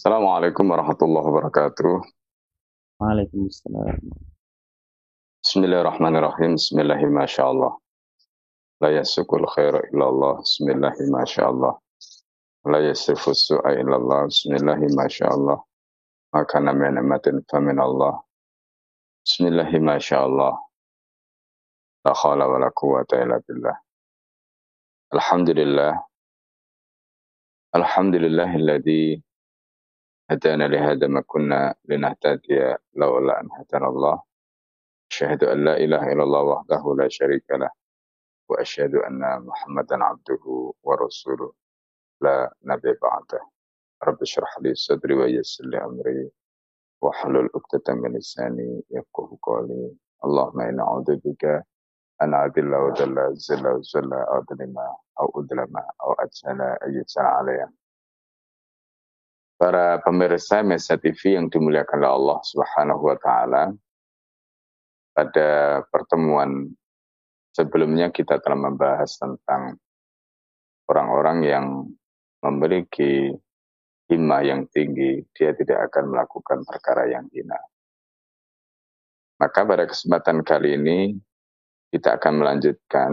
Assalamualaikum warahmatullahi wabarakatuh. Waalaikumsalam. Bismillahirrahmanirrahim. Bismillahirrahmanirrahim. La yasukul khaira illallah. Bismillahirrahmanirrahim. La yasifu su'a illallah. Bismillahirrahmanirrahim. Maka min ni'matin famin Allah. Bismillahirrahmanirrahim. La khawla wa la quwata illa billah. Alhamdulillah. Alhamdulillahilladzi هدانا لهذا ما كنا لنهتدي لولا أن هدانا الله. أشهد أن لا إله إلا الله وحده لا شريك له وأشهد أن محمدا عبده ورسوله. لا نبي بعده. رب اشرح لي صدري ويسر لي أمري واحلل عقدة من لساني يفقه قولي. اللهم إنا أعوذ بك أن أذل وذل زل وزل أو أظلم أو أظلم أو أجهل أن يجهل علي para pemirsa Mesa TV yang dimuliakan oleh Allah Subhanahu wa taala. Pada pertemuan sebelumnya kita telah membahas tentang orang-orang yang memiliki himmah yang tinggi, dia tidak akan melakukan perkara yang hina. Maka pada kesempatan kali ini kita akan melanjutkan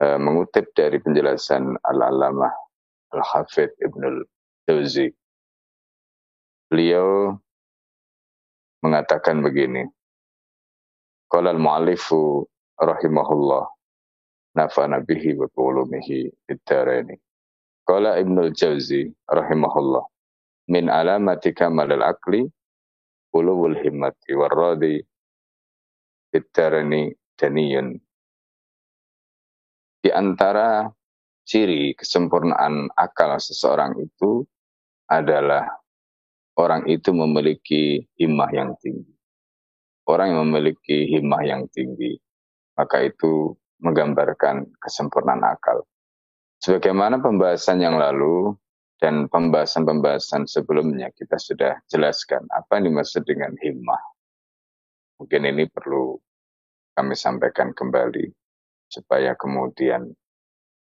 e, mengutip dari penjelasan Al-Alamah Al-Hafidh Ibnul Jauzi. Beliau mengatakan begini. Qala al-mu'allifu rahimahullah nafa'na bihi wa qulumihi fid-dharaini. Qala Ibnul Jauzi rahimahullah min alamati kamalil aqli ulul himmati warradi fid-dharaini daniyun. Di antara ciri kesempurnaan akal seseorang itu adalah orang itu memiliki himmah yang tinggi. Orang yang memiliki himmah yang tinggi, maka itu menggambarkan kesempurnaan akal. Sebagaimana pembahasan yang lalu dan pembahasan-pembahasan sebelumnya kita sudah jelaskan apa yang dimaksud dengan himmah. Mungkin ini perlu kami sampaikan kembali supaya kemudian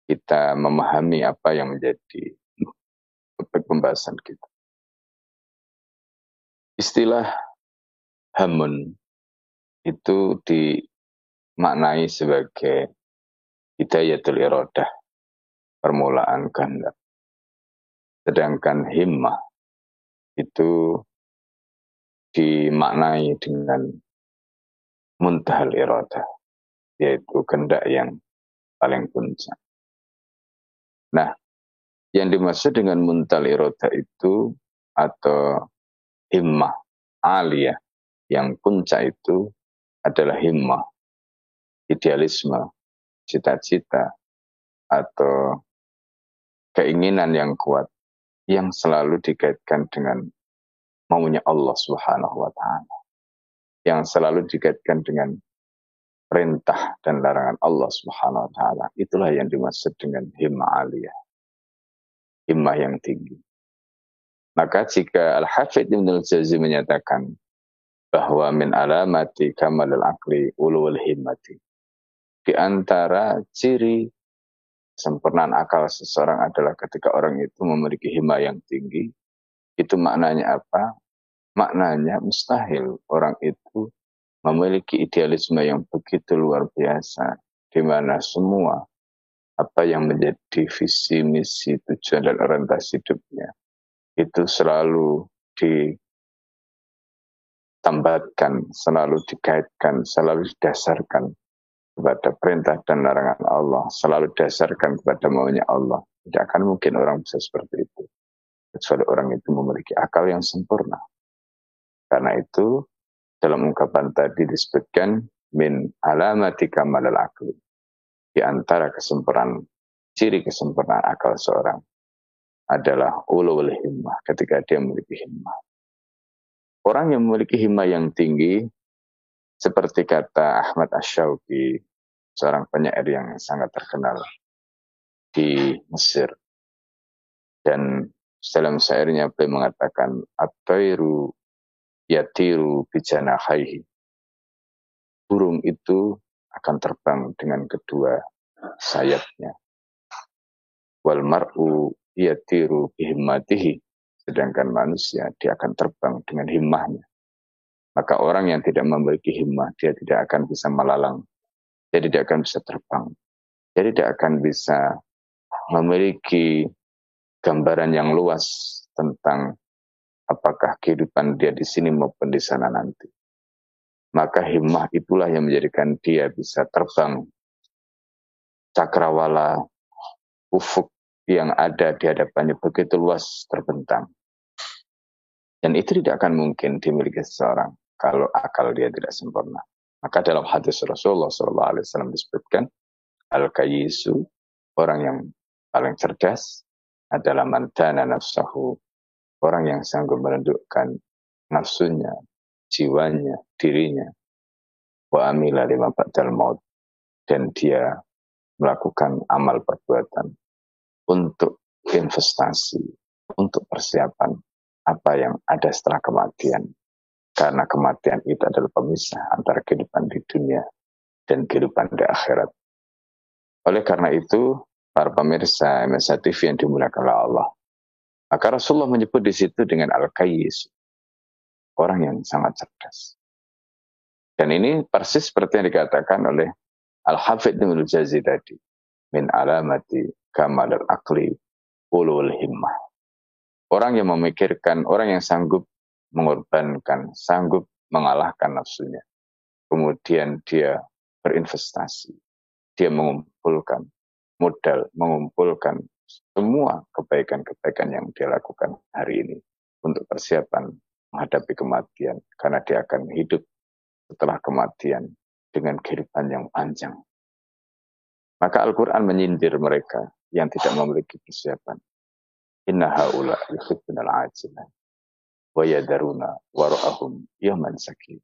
kita memahami apa yang menjadi topik pembahasan kita. Istilah hamun itu dimaknai sebagai hidayatul iradah, permulaan kehendak. Sedangkan himmah itu dimaknai dengan muntahal iradah, yaitu kehendak yang paling puncak. Nah, yang dimaksud dengan muntal iroda itu atau himmah aliyah yang puncak itu adalah himmah, idealisme, cita-cita, atau keinginan yang kuat yang selalu dikaitkan dengan maunya Allah Subhanahu wa taala. Yang selalu dikaitkan dengan perintah dan larangan Allah Subhanahu wa taala. Itulah yang dimaksud dengan himmah aliyah. Himmah yang tinggi. Maka jika Al-Hafidh Ibn al-Jazi menyatakan bahwa min alamati kamalil akli ulul himmati. Di antara ciri sempurnaan akal seseorang adalah ketika orang itu memiliki himmah yang tinggi. Itu maknanya apa? Maknanya mustahil orang itu memiliki idealisme yang begitu luar biasa, di mana semua apa yang menjadi visi, misi, tujuan, dan orientasi hidupnya itu selalu ditambatkan, selalu dikaitkan, selalu didasarkan kepada perintah dan larangan Allah, selalu didasarkan kepada maunya Allah. Tidak akan mungkin orang bisa seperti itu. Kecuali orang itu memiliki akal yang sempurna. Karena itu dalam ungkapan tadi disebutkan min alamati kamalal akli. Di antara kesempurnaan, ciri kesempurnaan akal seorang adalah ulul himmah ketika dia memiliki himmah. Orang yang memiliki himmah yang tinggi, seperti kata Ahmad Ashauki, seorang penyair yang sangat terkenal di Mesir. Dan dalam syairnya beliau mengatakan, At-tairu yatiru bijana haihi. Burung itu akan terbang dengan kedua sayapnya. Wal mar'u yatiru bihimmatihi. Sedangkan manusia, dia akan terbang dengan himmahnya. Maka orang yang tidak memiliki himmah, dia tidak akan bisa melalang. Dia tidak akan bisa terbang. Dia tidak akan bisa memiliki gambaran yang luas tentang apakah kehidupan dia di sini maupun di sana nanti. Maka himmah itulah yang menjadikan dia bisa terbang cakrawala ufuk yang ada di hadapannya begitu luas terbentang. Dan itu tidak akan mungkin dimiliki seseorang kalau akal dia tidak sempurna. Maka dalam hadis Rasulullah SAW disebutkan, Al-Kayisu, orang yang paling cerdas, adalah mantana nafsahu, orang yang sanggup menundukkan nafsunya, jiwanya, dirinya, wa amila lima maut, dan dia melakukan amal perbuatan untuk investasi, untuk persiapan apa yang ada setelah kematian. Karena kematian itu adalah pemisah antara kehidupan di dunia dan kehidupan di akhirat. Oleh karena itu, para pemirsa MSA TV yang dimuliakan oleh Allah, maka Rasulullah menyebut di situ dengan Al-Qayyis, orang yang sangat cerdas. Dan ini persis seperti yang dikatakan oleh Al-Hafidh Ibn Jazi tadi. Min alamati kamal al-aqli ulul himmah. Orang yang memikirkan, orang yang sanggup mengorbankan, sanggup mengalahkan nafsunya. Kemudian dia berinvestasi. Dia mengumpulkan modal, mengumpulkan semua kebaikan-kebaikan yang dia lakukan hari ini untuk persiapan menghadapi kematian. Karena dia akan hidup setelah kematian dengan kehidupan yang panjang. Maka Al-Quran menyindir mereka yang tidak memiliki persiapan. Inna haula yuhibbunal ajilah wa yadaruna warahum yaman sakit.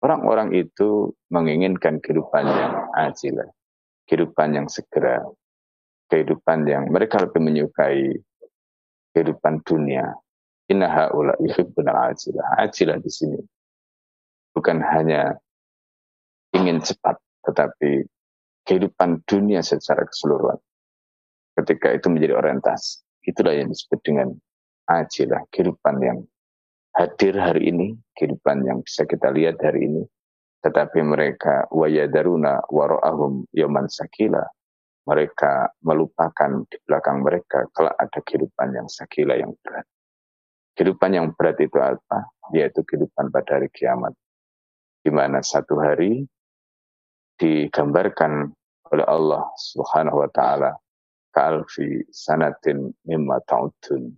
Orang-orang itu menginginkan kehidupan yang ajilah, kehidupan yang segera, kehidupan yang mereka lebih menyukai kehidupan dunia. Inna haula yuhibbunal ajilah. Ajilah di sini bukan hanya ingin cepat, tetapi kehidupan dunia secara keseluruhan. Ketika itu menjadi orientasi, itulah yang disebut dengan ajilah, kehidupan yang hadir hari ini, kehidupan yang bisa kita lihat hari ini, tetapi mereka wayadaruna waro'ahum yoman sakila, mereka melupakan di belakang mereka kalau ada kehidupan yang sakila yang berat. Kehidupan yang berat itu apa? Yaitu kehidupan pada hari kiamat. Di mana satu hari digambarkan oleh Allah Subhanahu wa taala kalfi sanatin mimma ta'udun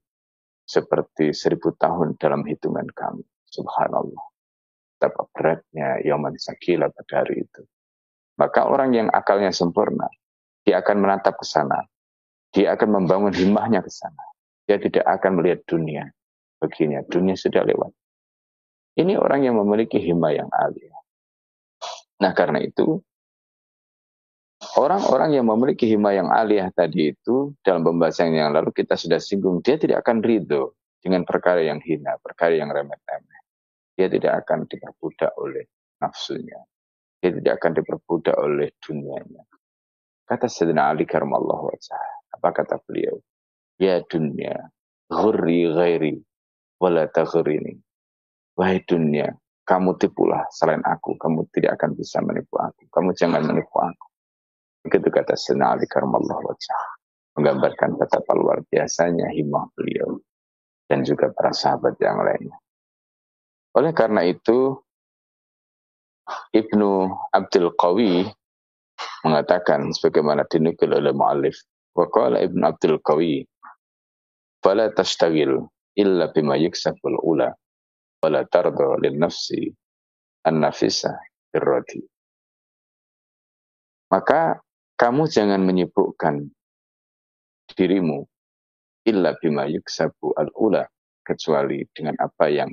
seperti seribu tahun dalam hitungan kami subhanallah betapa beratnya yaman sakila pada hari itu maka orang yang akalnya sempurna dia akan menatap ke sana dia akan membangun himmahnya ke sana dia tidak akan melihat dunia begini dunia sudah lewat ini orang yang memiliki himmah yang alia nah karena itu Orang-orang yang memiliki hima yang aliyah tadi itu, dalam pembahasan yang lalu kita sudah singgung, dia tidak akan ridho dengan perkara yang hina, perkara yang remeh-temeh. Dia tidak akan diperbudak oleh nafsunya. Dia tidak akan diperbudak oleh dunianya. Kata Sayyidina Ali karamallahu wajah. Apa kata beliau? Ya dunia, ghurri ghairi, wala taghrini. Wahai dunia, kamu tipulah selain aku. Kamu tidak akan bisa menipu aku. Kamu jangan menipu aku. Begitu kata Sena Ali Karmallah wajah. Menggambarkan betapa luar biasanya himah beliau. Dan juga para sahabat yang lainnya. Oleh karena itu, Ibnu Abdul Qawi mengatakan sebagaimana dinukil oleh mu'alif. Waqala Ibnu Abdul Qawi, Fala tashtagil illa bima yuksaful ula, wala tardo lil nafsi an-nafisa birrodi. Maka kamu jangan menyibukkan dirimu illa bima yuksabu al-ula kecuali dengan apa yang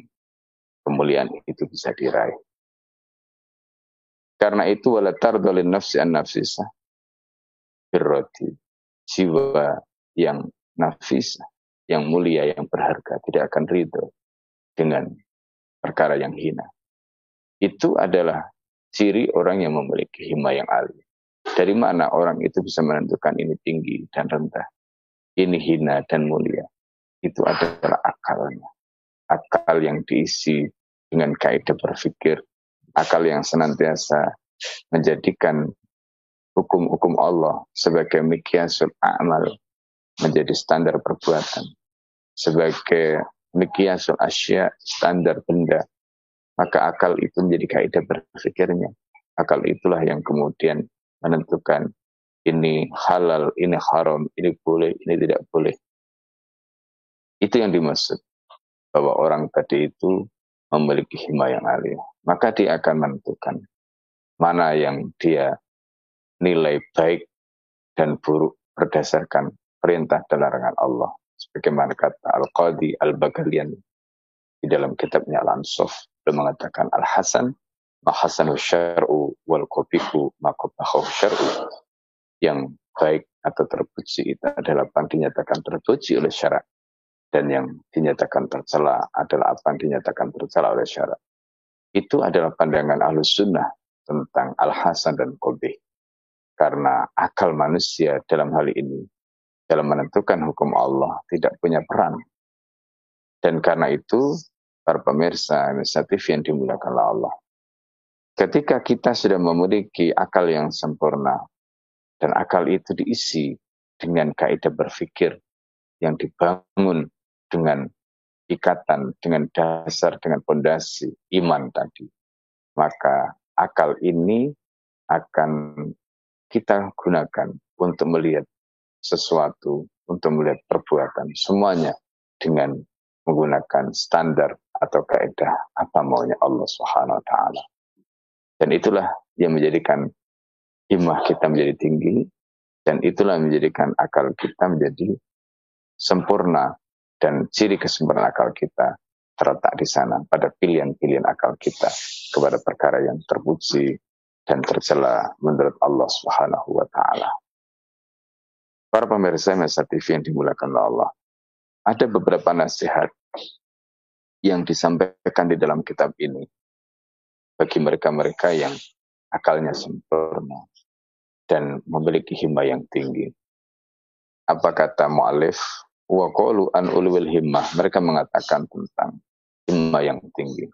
kemuliaan itu bisa diraih. Karena itu wala tardolin nafsi an nafsisa birroti jiwa yang nafisa yang mulia yang berharga tidak akan ridho dengan perkara yang hina. Itu adalah ciri orang yang memiliki hima yang alim. Dari mana orang itu bisa menentukan ini tinggi dan rendah, ini hina dan mulia? itu adalah akalnya. Akal yang diisi dengan kaidah berpikir, akal yang senantiasa menjadikan hukum-hukum Allah sebagai mikiasul amal, menjadi standar perbuatan, sebagai mikiasul asya, standar benda, maka akal itu menjadi kaidah berpikirnya. Akal itulah yang kemudian menentukan ini halal, ini haram, ini boleh, ini tidak boleh. Itu yang dimaksud bahwa orang tadi itu memiliki hima yang alia. Maka dia akan menentukan mana yang dia nilai baik dan buruk berdasarkan perintah dan larangan Allah. Sebagaimana kata Al-Qadi Al-Bagalian di dalam kitabnya Al-Ansuf, dia mengatakan Al-Hasan, mahasanu syar'u wal kopiku makobahu syar'u. Yang baik atau terpuji itu adalah apa yang dinyatakan terpuji oleh syarat dan yang dinyatakan tercela adalah apa yang dinyatakan tercela oleh syarat. Itu adalah pandangan ahlus sunnah tentang al-hasan dan qobih. Karena akal manusia dalam hal ini, dalam menentukan hukum Allah, tidak punya peran. Dan karena itu, para pemirsa inisiatif yang dimulakan Allah. Ketika kita sudah memiliki akal yang sempurna, dan akal itu diisi dengan kaidah berpikir yang dibangun dengan ikatan, dengan dasar, dengan fondasi iman tadi, maka akal ini akan kita gunakan untuk melihat sesuatu, untuk melihat perbuatan, semuanya dengan menggunakan standar atau kaidah apa maunya Allah Subhanahu wa taala. Dan itulah yang menjadikan imah kita menjadi tinggi dan itulah yang menjadikan akal kita menjadi sempurna dan ciri kesempurnaan akal kita terletak di sana pada pilihan-pilihan akal kita kepada perkara yang terpuji dan tercela menurut Allah Subhanahu wa taala. Para pemirsa Mesa TV yang dimulakan oleh Allah, ada beberapa nasihat yang disampaikan di dalam kitab ini bagi mereka-mereka yang akalnya sempurna dan memiliki hima yang tinggi. Apa kata mu'alif wa qalu an ulwil himmah. Mereka mengatakan tentang himmah yang tinggi.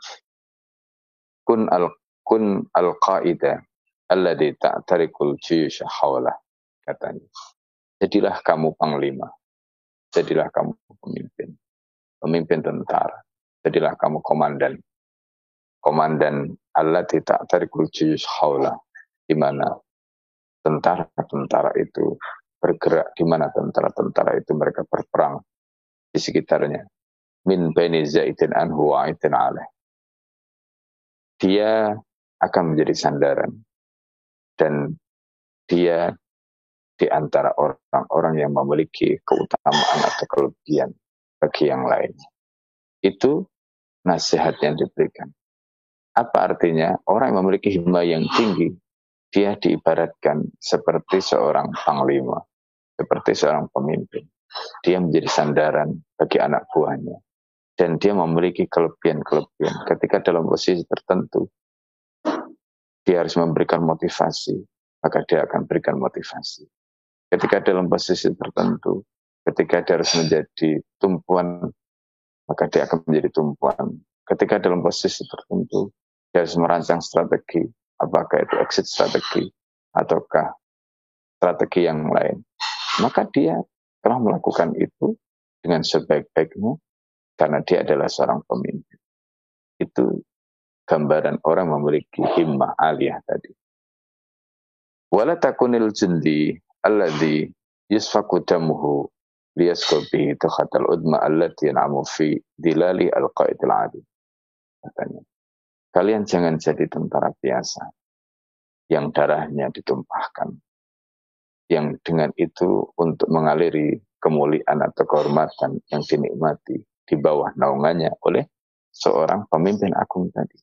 Kun al kun al qaida alladhi ta'tarikul jiyush hawla katanya. Jadilah kamu panglima. Jadilah kamu pemimpin. Pemimpin tentara. Jadilah kamu komandan. Komandan alladhi ta'tarikul jiyush hawla. Di mana tentara-tentara itu bergerak di mana tentara-tentara itu mereka berperang di sekitarnya. Min bani zaidin anhu alaih. Dia akan menjadi sandaran dan dia di antara orang-orang yang memiliki keutamaan atau kelebihan bagi yang lain. Itu nasihat yang diberikan. Apa artinya? Orang yang memiliki hima yang tinggi, dia diibaratkan seperti seorang panglima seperti seorang pemimpin. Dia menjadi sandaran bagi anak buahnya. Dan dia memiliki kelebihan-kelebihan. Ketika dalam posisi tertentu, dia harus memberikan motivasi, maka dia akan berikan motivasi. Ketika dalam posisi tertentu, ketika dia harus menjadi tumpuan, maka dia akan menjadi tumpuan. Ketika dalam posisi tertentu, dia harus merancang strategi, apakah itu exit strategi, ataukah strategi yang lain maka dia telah melakukan itu dengan sebaik-baiknya karena dia adalah seorang pemimpin. Itu gambaran orang memiliki himmah aliyah tadi. Wala takunil jundi alladhi yusfaku damuhu liyasko bihi tukhatal udma allati yan'amu fi dilali al-qaidil adi. Katanya, kalian jangan jadi tentara biasa yang darahnya ditumpahkan yang dengan itu untuk mengaliri kemuliaan atau kehormatan yang dinikmati di bawah naungannya oleh seorang pemimpin agung tadi.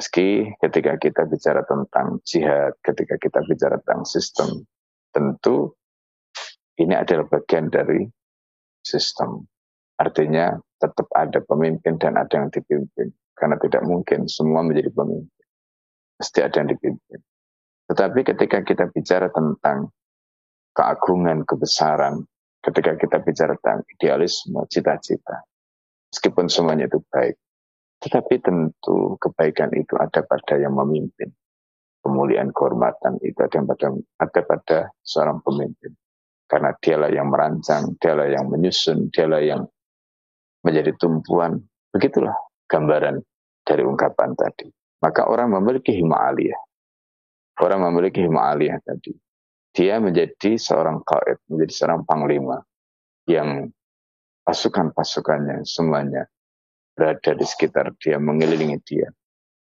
Meski ketika kita bicara tentang jihad, ketika kita bicara tentang sistem, tentu ini adalah bagian dari sistem. Artinya tetap ada pemimpin dan ada yang dipimpin. Karena tidak mungkin semua menjadi pemimpin. Mesti ada yang dipimpin. Tetapi ketika kita bicara tentang keagungan, kebesaran, ketika kita bicara tentang idealisme, cita-cita, meskipun semuanya itu baik, tetapi tentu kebaikan itu ada pada yang memimpin. Kemuliaan kehormatan itu ada pada, ada pada seorang pemimpin. Karena dialah yang merancang, dialah yang menyusun, dialah yang menjadi tumpuan. Begitulah gambaran dari ungkapan tadi. Maka orang memiliki hima aliyah. Orang memiliki hima aliyah tadi. Dia menjadi seorang qaid, menjadi seorang panglima yang pasukan-pasukannya semuanya berada di sekitar dia, mengelilingi dia,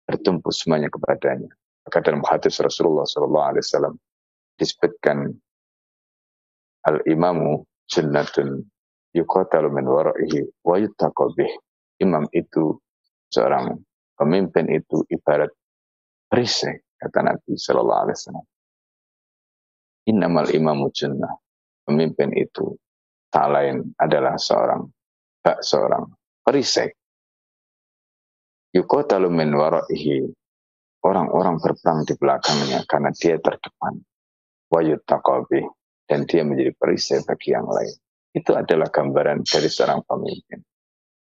bertumpu semuanya kepadanya. Maka dalam hadis Rasulullah SAW disebutkan al-imamu jannatun yuqatalu min wara'ihi wa yuttaqabih. Imam itu seorang pemimpin itu ibarat perisai kata Nabi Shallallahu Alaihi Wasallam. Innamal imamu jannah. Pemimpin itu tak lain adalah seorang bak seorang perisai. Yukotalu min wara'ihi. Orang-orang berperang di belakangnya karena dia terdepan. Wa yuttaqabih dan dia menjadi perisai bagi yang lain. Itu adalah gambaran dari seorang pemimpin.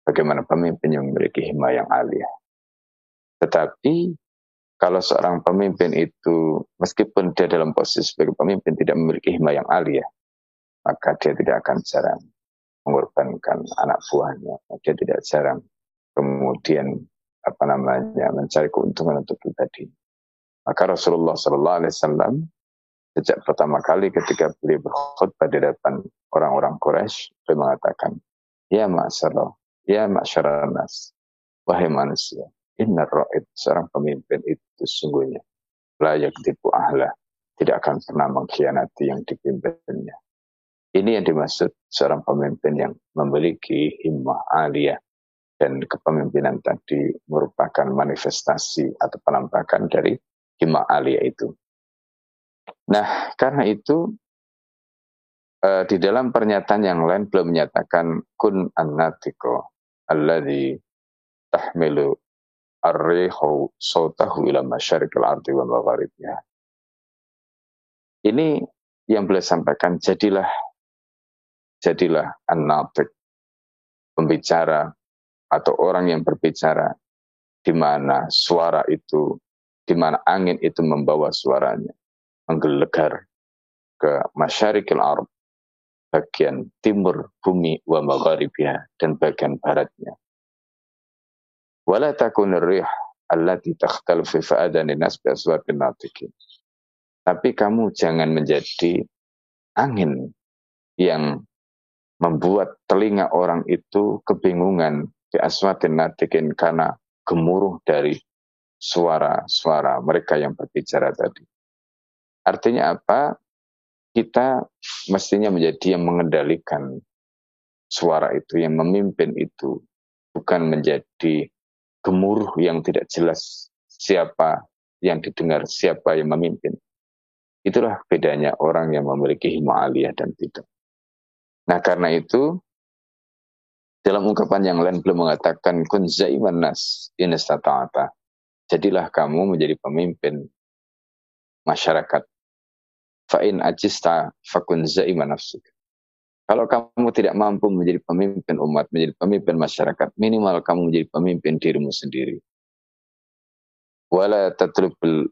Bagaimana pemimpin yang memiliki hima yang alia. Tetapi kalau seorang pemimpin itu meskipun dia dalam posisi sebagai pemimpin tidak memiliki hima yang alia, maka dia tidak akan jarang mengorbankan anak buahnya. Dia tidak jarang kemudian apa namanya mencari keuntungan untuk pribadi. Maka Rasulullah Shallallahu Alaihi Wasallam Sejak pertama kali ketika beliau berkhutbah di depan orang-orang Quraisy, beliau mengatakan, Ya ma'asyarah, ya ma'asyarah nas, wahai manusia, inna ra'id, seorang pemimpin itu sesungguhnya, layak tipu ahlah, tidak akan pernah mengkhianati yang dipimpinnya. Ini yang dimaksud seorang pemimpin yang memiliki himmah aliyah dan kepemimpinan tadi merupakan manifestasi atau penampakan dari himmah aliyah itu. Nah, karena itu uh, di dalam pernyataan yang lain belum menyatakan kun annatiko alladhi tahmilu arrihu sautahu ila masyarikil ardi wa magharibiha. Ini yang beliau sampaikan jadilah jadilah annatik pembicara atau orang yang berbicara di mana suara itu di mana angin itu membawa suaranya menggelegar ke masyarikil Arab, bagian timur bumi wa dan bagian baratnya. Wala takun rih allati takhtal fi fa'adani nas bi. Tapi kamu jangan menjadi angin yang membuat telinga orang itu kebingungan di aswatin natikin karena gemuruh dari suara-suara mereka yang berbicara tadi. Artinya apa? Kita mestinya menjadi yang mengendalikan suara itu, yang memimpin itu, bukan menjadi gemuruh yang tidak jelas siapa yang didengar, siapa yang memimpin. Itulah bedanya orang yang memiliki aliyah dan tidak. Nah karena itu, dalam ungkapan yang lain belum mengatakan kun zaiman nas instata'ata. Jadilah kamu menjadi pemimpin masyarakat Fa'in ajista fakun zaima nafsuk. Kalau kamu tidak mampu menjadi pemimpin umat, menjadi pemimpin masyarakat, minimal kamu menjadi pemimpin dirimu sendiri. Wala tatlubil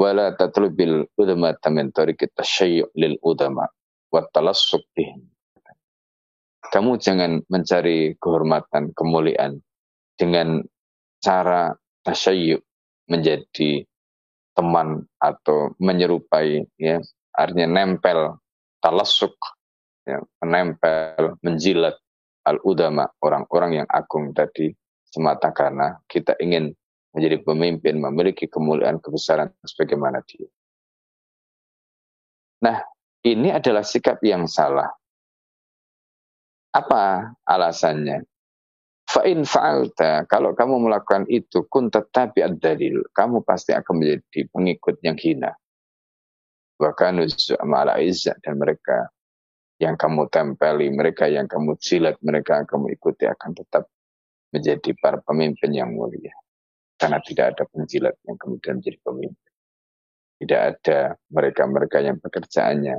wala tatlubil udama min tariqit tasyayyu' lil udama wa talassuk bihim. Kamu jangan mencari kehormatan, kemuliaan dengan cara tasyayyu' menjadi teman atau menyerupai ya artinya nempel talasuk ya, menempel menjilat al udama orang-orang yang agung tadi semata karena kita ingin menjadi pemimpin memiliki kemuliaan kebesaran sebagaimana dia. Nah, ini adalah sikap yang salah. Apa alasannya? Fa'in fa'alta, kalau kamu melakukan itu, kun tetapi dalil, kamu pasti akan menjadi pengikut yang hina. Bahkan dan mereka yang kamu tempeli, mereka yang kamu jilat, mereka yang kamu ikuti akan tetap menjadi para pemimpin yang mulia. Karena tidak ada penjilat yang kemudian menjadi pemimpin. Tidak ada mereka-mereka yang pekerjaannya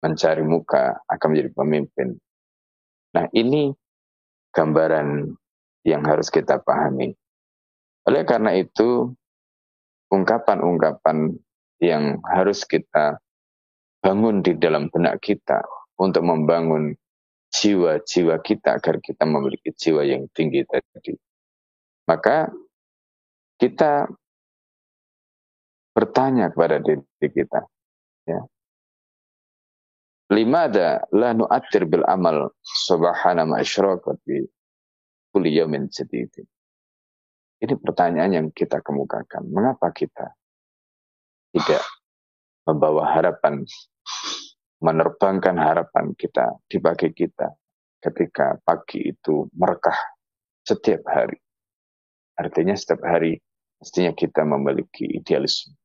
mencari muka, akan menjadi pemimpin. Nah ini gambaran yang harus kita pahami. Oleh karena itu, ungkapan-ungkapan yang harus kita bangun di dalam benak kita untuk membangun jiwa-jiwa kita agar kita memiliki jiwa yang tinggi tadi. Maka kita bertanya kepada diri kita, ya, lima ada la nu'atir bil amal subhana ma bi kulli yawmin jadidin. Ini pertanyaan yang kita kemukakan. Mengapa kita tidak membawa harapan, menerbangkan harapan kita di pagi kita ketika pagi itu merekah setiap hari. Artinya setiap hari mestinya kita memiliki idealisme.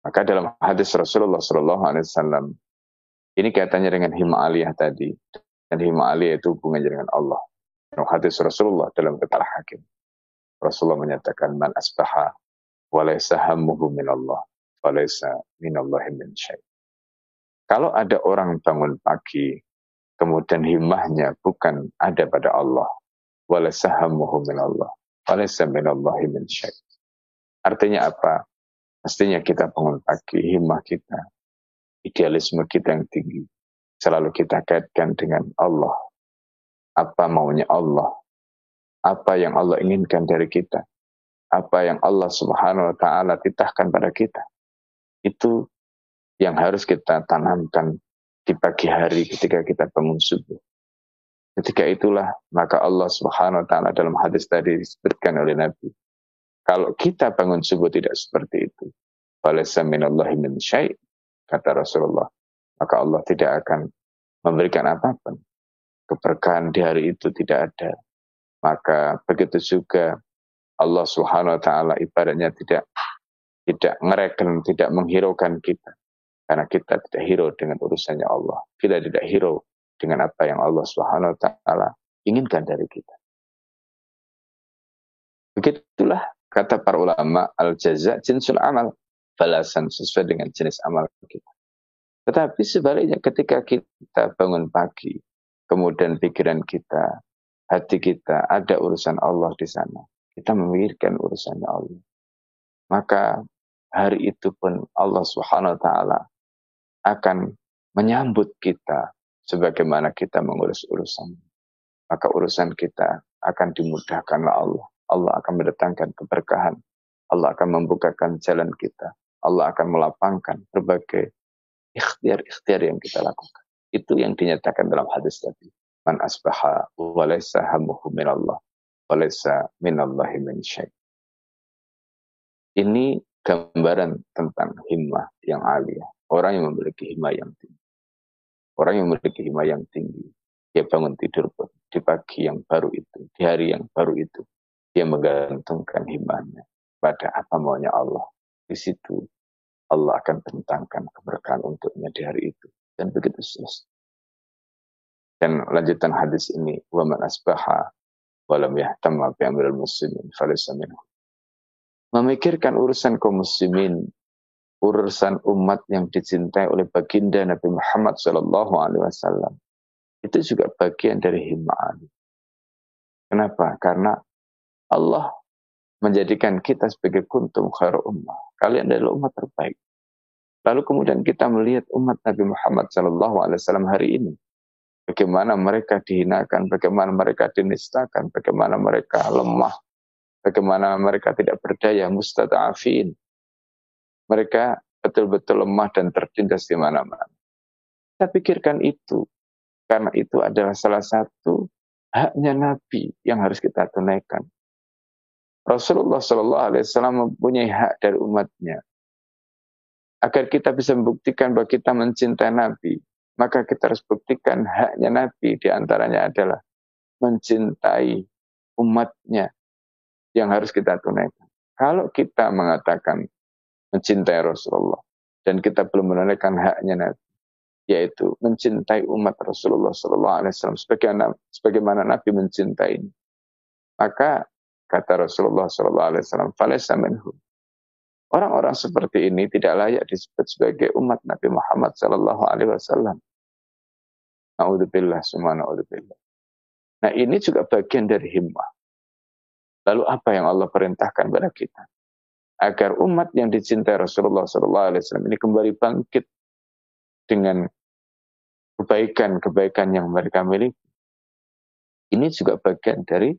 Maka dalam hadis Rasulullah SAW ini kaitannya dengan hima aliyah tadi. Dan hima aliyah itu hubungannya dengan Allah. Dalam hadis Rasulullah dalam kata hakim. Rasulullah menyatakan, Man asbaha walaysa hammuhu minallah, walaysa minallahi min syait. Kalau ada orang bangun pagi, kemudian himahnya bukan ada pada Allah, walaysa hammuhu minallah, walaysa minallahi min syait. Artinya apa? Mestinya kita bangun pagi, himah kita, idealisme kita yang tinggi. Selalu kita kaitkan dengan Allah. Apa maunya Allah. Apa yang Allah inginkan dari kita. Apa yang Allah subhanahu wa ta'ala titahkan pada kita. Itu yang harus kita tanamkan di pagi hari ketika kita bangun subuh. Ketika itulah maka Allah Subhanahu wa taala dalam hadis tadi disebutkan oleh Nabi. Kalau kita bangun subuh tidak seperti itu, falaysa minallahi min syai' kata Rasulullah. Maka Allah tidak akan memberikan apa pun. Keberkahan di hari itu tidak ada. Maka begitu juga Allah Subhanahu wa taala ibaratnya tidak tidak ngereken, tidak menghiraukan kita. Karena kita tidak hero dengan urusannya Allah. Kita tidak hero dengan apa yang Allah Subhanahu wa taala inginkan dari kita. Begitulah kata para ulama al-jaza jinsul amal balasan sesuai dengan jenis amal kita. Tetapi sebaliknya ketika kita bangun pagi, kemudian pikiran kita, hati kita, ada urusan Allah di sana. Kita memikirkan urusannya Allah. Maka hari itu pun Allah subhanahu wa ta'ala akan menyambut kita sebagaimana kita mengurus urusan. Maka urusan kita akan dimudahkan oleh Allah. Allah akan mendatangkan keberkahan. Allah akan membukakan jalan kita. Allah akan melapangkan berbagai ikhtiar-ikhtiar yang kita lakukan. Itu yang dinyatakan dalam hadis tadi. Man asbaha walaysa hamuhu minallah walaysa minallahi min syait. Ini gambaran tentang himmah yang aliyah orang yang memiliki hima yang tinggi. Orang yang memiliki hima yang tinggi, dia bangun tidur pun di pagi yang baru itu, di hari yang baru itu, dia menggantungkan himanya pada apa maunya Allah. Di situ Allah akan bentangkan keberkahan untuknya di hari itu. Dan begitu selesai. Dan lanjutan hadis ini, waman asbaha walam yahtamma bi amril muslimin falisa minhu. Memikirkan urusan kaum muslimin urusan umat yang dicintai oleh baginda Nabi Muhammad SAW, itu juga bagian dari himmah Kenapa? Karena Allah menjadikan kita sebagai kuntum khairu ummah. Kalian adalah umat terbaik. Lalu kemudian kita melihat umat Nabi Muhammad SAW hari ini. Bagaimana mereka dihinakan, bagaimana mereka dinistakan, bagaimana mereka lemah, bagaimana mereka tidak berdaya, mustada'afin. Mereka betul-betul lemah dan tertindas di mana-mana. Kita pikirkan itu, karena itu adalah salah satu haknya Nabi yang harus kita tunaikan. Rasulullah Shallallahu Alaihi Wasallam mempunyai hak dari umatnya. Agar kita bisa membuktikan bahwa kita mencintai Nabi, maka kita harus buktikan haknya Nabi di antaranya adalah mencintai umatnya yang harus kita tunaikan. Kalau kita mengatakan mencintai Rasulullah dan kita belum menunaikan haknya Nabi, yaitu mencintai umat Rasulullah Sallallahu Alaihi Wasallam sebagaimana, Nabi mencintai maka Kata Rasulullah SAW, Falesa minhu. Orang-orang seperti ini tidak layak disebut sebagai umat Nabi Muhammad Sallallahu Alaihi Wasallam. Naudzubillah, semua naudzubillah. Nah ini juga bagian dari himmah. Lalu apa yang Allah perintahkan kepada kita? Agar umat yang dicintai Rasulullah Wasallam ini kembali bangkit dengan kebaikan-kebaikan yang mereka miliki. Ini juga bagian dari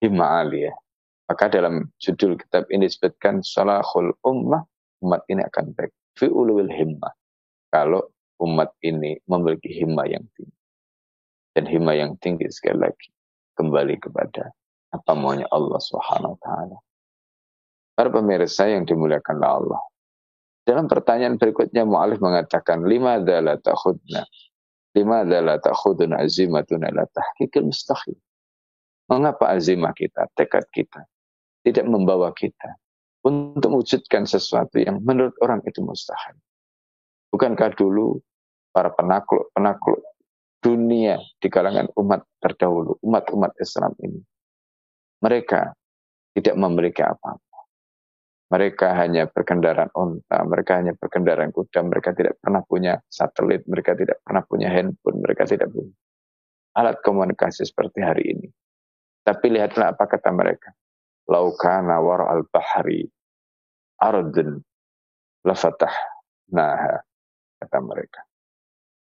himmah aliyah. Maka dalam judul kitab ini disebutkan salahul ummah, umat ini akan baik. Fi ulul himmah. Kalau umat ini memiliki himmah yang tinggi. Dan himmah yang tinggi sekali lagi kembali kepada apa maunya Allah Subhanahu wa taala. Para pemirsa yang dimuliakan Allah. Dalam pertanyaan berikutnya Mu'alif mengatakan lima adalah takhudna lima adalah takhuduna azimatuna la tahqiqil mustahil. Mengapa azimah kita, tekad kita tidak membawa kita untuk mewujudkan sesuatu yang menurut orang itu mustahil. Bukankah dulu para penakluk-penakluk dunia di kalangan umat terdahulu, umat-umat Islam ini, mereka tidak memiliki apa-apa. Mereka hanya berkendaraan onta, mereka hanya berkendaraan kuda, mereka tidak pernah punya satelit, mereka tidak pernah punya handphone, mereka tidak punya alat komunikasi seperti hari ini. Tapi lihatlah apa kata mereka. Laukana war al bahri ardun lafatah nah kata mereka.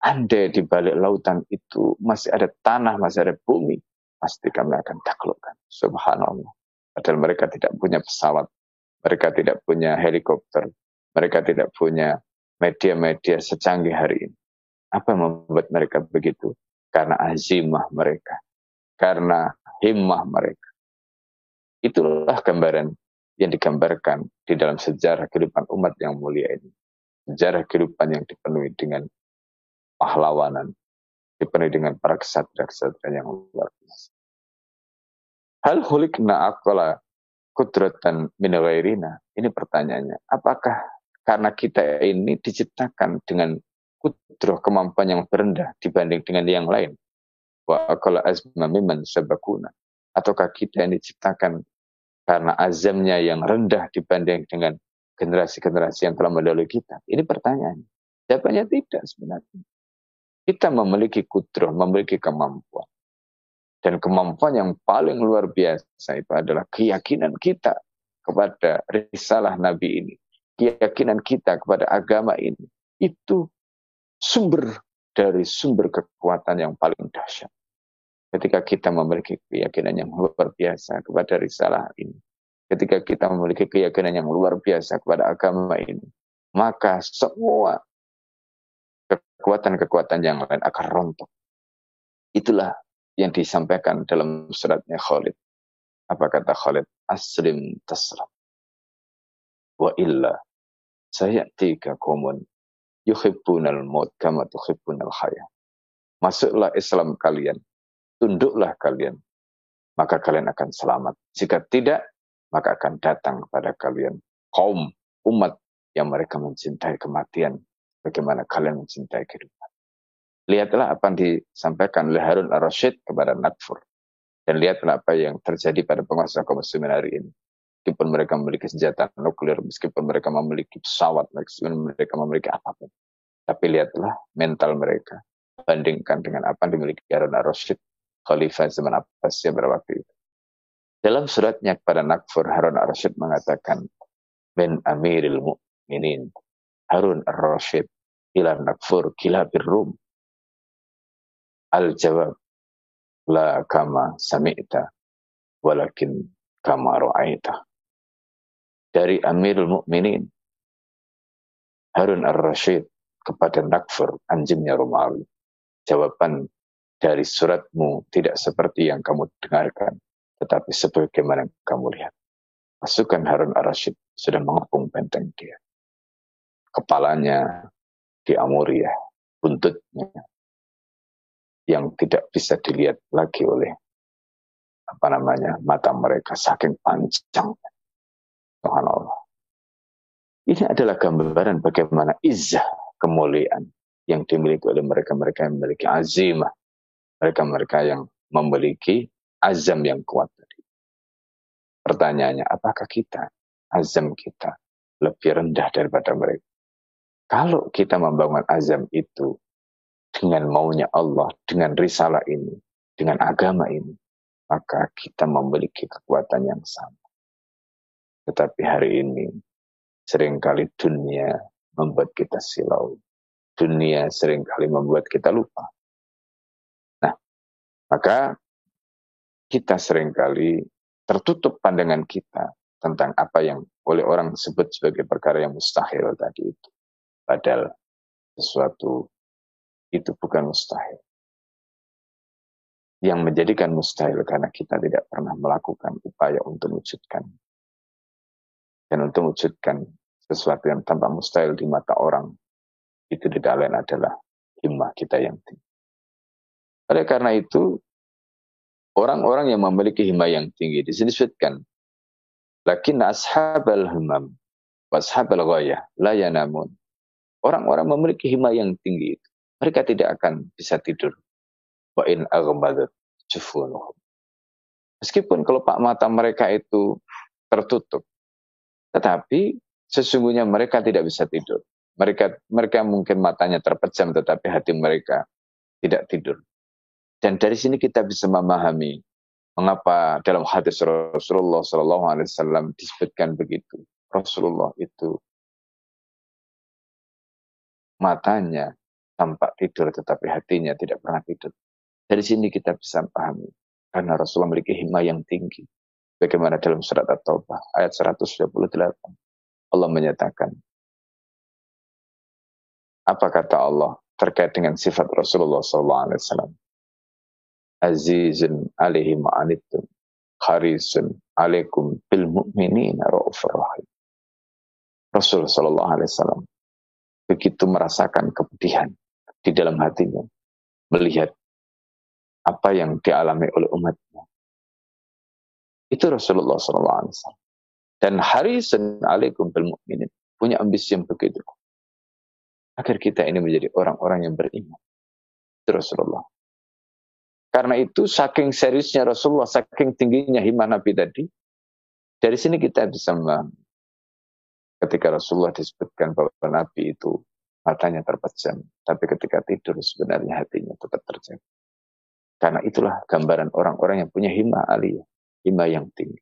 Andai di balik lautan itu masih ada tanah masih ada bumi pasti kami akan taklukkan. Subhanallah. Padahal mereka tidak punya pesawat mereka tidak punya helikopter. Mereka tidak punya media-media secanggih hari ini. Apa yang membuat mereka begitu? Karena azimah mereka. Karena himmah mereka. Itulah gambaran yang digambarkan di dalam sejarah kehidupan umat yang mulia ini. Sejarah kehidupan yang dipenuhi dengan pahlawanan, dipenuhi dengan para kesatria-kesatria yang luar biasa. Hal hulikna akola kudratan minagairina. Ini pertanyaannya. Apakah karena kita ini diciptakan dengan kudroh kemampuan yang berendah dibanding dengan yang lain? Wa akola azma miman sabakuna ataukah kita yang diciptakan karena azamnya yang rendah dibanding dengan generasi-generasi yang telah mendahului kita? Ini pertanyaan. Jawabannya tidak sebenarnya. Kita memiliki kudroh, memiliki kemampuan. Dan kemampuan yang paling luar biasa itu adalah keyakinan kita kepada risalah Nabi ini. Keyakinan kita kepada agama ini. Itu sumber dari sumber kekuatan yang paling dahsyat ketika kita memiliki keyakinan yang luar biasa kepada risalah ini, ketika kita memiliki keyakinan yang luar biasa kepada agama ini, maka semua kekuatan-kekuatan yang lain akan rontok. Itulah yang disampaikan dalam suratnya Khalid. Apa kata Khalid? Aslim tasram. Wa illa tiga komun yuhibbunal maut kama tuhibbunal hayah. Masuklah Islam kalian tunduklah kalian, maka kalian akan selamat. Jika tidak, maka akan datang kepada kalian kaum umat yang mereka mencintai kematian, bagaimana kalian mencintai kehidupan. Lihatlah apa yang disampaikan oleh Harun al-Rashid kepada Nakfur. Dan lihatlah apa yang terjadi pada penguasa kaum muslimin hari ini. Meskipun mereka memiliki senjata nuklir, meskipun mereka memiliki pesawat, meskipun mereka memiliki apa pun. Tapi lihatlah mental mereka. Bandingkan dengan apa yang dimiliki Harun al-Rashid khalifah zaman Abbasiyah pada waktu itu. Dalam suratnya kepada Nakfur, Harun ar-Rasyid mengatakan, Ben Amiril Mu'minin, Harun ar-Rasyid, ila Nakfur, kila birrum. Al-jawab, la kama sami'ta, walakin kama ra'aita. Dari Amirul Mukminin Harun ar-Rasyid kepada Nakfur, anjingnya Romawi. Jawaban dari suratmu tidak seperti yang kamu dengarkan, tetapi sebagaimana kamu lihat. Pasukan Harun ar-Rasyid sudah mengepung benteng dia. Kepalanya di Amuria, buntutnya yang tidak bisa dilihat lagi oleh apa namanya mata mereka saking panjang. Subhanallah. Ini adalah gambaran bagaimana izah kemuliaan yang dimiliki oleh mereka-mereka yang memiliki azimah, mereka-mereka yang memiliki azam yang kuat tadi. Pertanyaannya, apakah kita azam kita lebih rendah daripada mereka. Kalau kita membangun azam itu dengan maunya Allah, dengan risalah ini, dengan agama ini, maka kita memiliki kekuatan yang sama. Tetapi hari ini, sering kali dunia membuat kita silau. Dunia sering kali membuat kita lupa. Nah, maka kita sering kali tertutup pandangan kita tentang apa yang oleh orang sebut sebagai perkara yang mustahil tadi itu. Padahal sesuatu itu bukan mustahil. Yang menjadikan mustahil karena kita tidak pernah melakukan upaya untuk wujudkan. Dan untuk wujudkan sesuatu yang tanpa mustahil di mata orang, itu tidak lain adalah himmah kita yang tinggi. Oleh karena itu, orang-orang yang memiliki himmah yang tinggi disebutkan lakin ashabal himam washabal ghayah la yanamun orang-orang memiliki himmah yang tinggi itu mereka tidak akan bisa tidur. Wa in. Meskipun kelopak mata mereka itu tertutup, tetapi sesungguhnya mereka tidak bisa tidur. Mereka mereka mungkin matanya terpejam, tetapi hati mereka tidak tidur. Dan dari sini kita bisa memahami mengapa dalam hadis Rasulullah Shallallahu Alaihi Wasallam disebutkan begitu. Rasulullah itu matanya tampak tidur tetapi hatinya tidak pernah tidur. Dari sini kita bisa pahami karena Rasulullah memiliki hikmah yang tinggi. Bagaimana dalam surat At-Taubah ayat 128 Allah menyatakan apa kata Allah terkait dengan sifat Rasulullah SAW? Azizun alaihi ma'anittum harisun alaikum bil mu'minina ra'ufur rahim. Wasallam begitu merasakan kepedihan di dalam hatinya melihat apa yang dialami oleh umatnya. Itu Rasulullah SAW. Dan harisan alaikum bil mu'minin. Punya ambisi yang begitu. Agar kita ini menjadi orang-orang yang beriman. Itu Rasulullah. Karena itu saking seriusnya Rasulullah, saking tingginya himah Nabi tadi, dari sini kita bisa memahami. Ketika Rasulullah disebutkan bahwa Nabi itu matanya terpejam, tapi ketika tidur sebenarnya hatinya tetap terjaga. Karena itulah gambaran orang-orang yang punya hima aliyah, hima yang tinggi.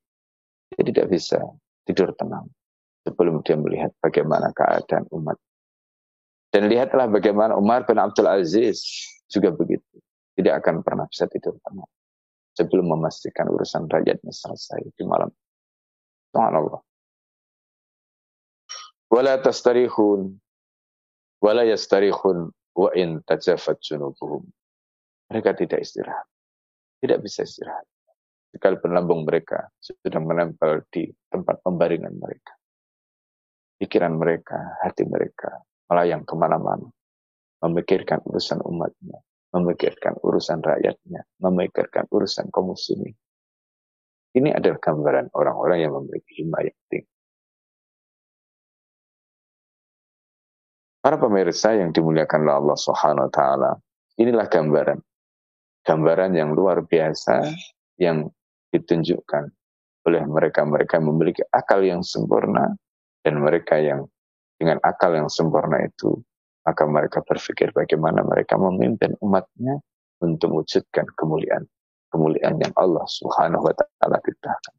Dia tidak bisa tidur tenang sebelum dia melihat bagaimana keadaan umat. Dan lihatlah bagaimana Umar bin Abdul Aziz juga begitu. Tidak akan pernah bisa tidur tenang sebelum memastikan urusan rakyatnya selesai di malam. Allah. Wala tastarihun wala yastarikhun wa in tajafat junubuhum. Mereka tidak istirahat. Tidak bisa istirahat. Sekalipun lambung mereka sudah menempel di tempat pembaringan mereka. Pikiran mereka, hati mereka melayang ke mana-mana. Memikirkan urusan umatnya, memikirkan urusan rakyatnya, memikirkan urusan kaum muslimin. Ini adalah gambaran orang-orang yang memiliki himah yang tinggi. Para pemirsa yang dimuliakan oleh Allah Subhanahu wa taala, inilah gambaran. Gambaran yang luar biasa yang ditunjukkan oleh mereka-mereka memiliki akal yang sempurna dan mereka yang dengan akal yang sempurna itu maka mereka berpikir bagaimana mereka memimpin umatnya untuk mewujudkan kemuliaan kemuliaan yang Allah Subhanahu wa taala ciptakan.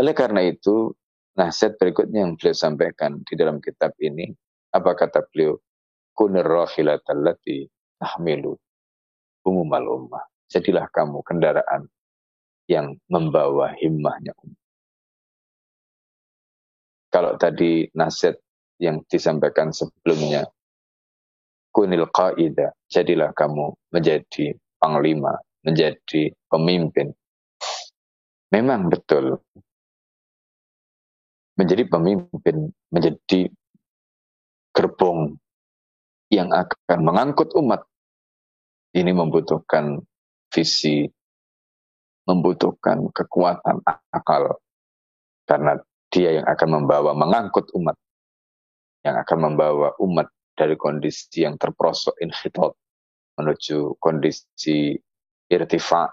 Oleh karena itu, nasihat berikutnya yang beliau sampaikan di dalam kitab ini, apa kata beliau? Kunir rahilatallati tahmilu umumal ummah. Jadilah kamu kendaraan yang membawa himmahnya umat. Kalau tadi nasihat yang disampaikan sebelumnya, kunil qaida, jadilah kamu menjadi panglima, menjadi pemimpin. Memang betul menjadi pemimpin, menjadi gerbong yang akan mengangkut umat ini membutuhkan visi, membutuhkan kekuatan akal, karena dia yang akan membawa mengangkut umat, yang akan membawa umat dari kondisi yang terprosok inhitot menuju kondisi irtifa,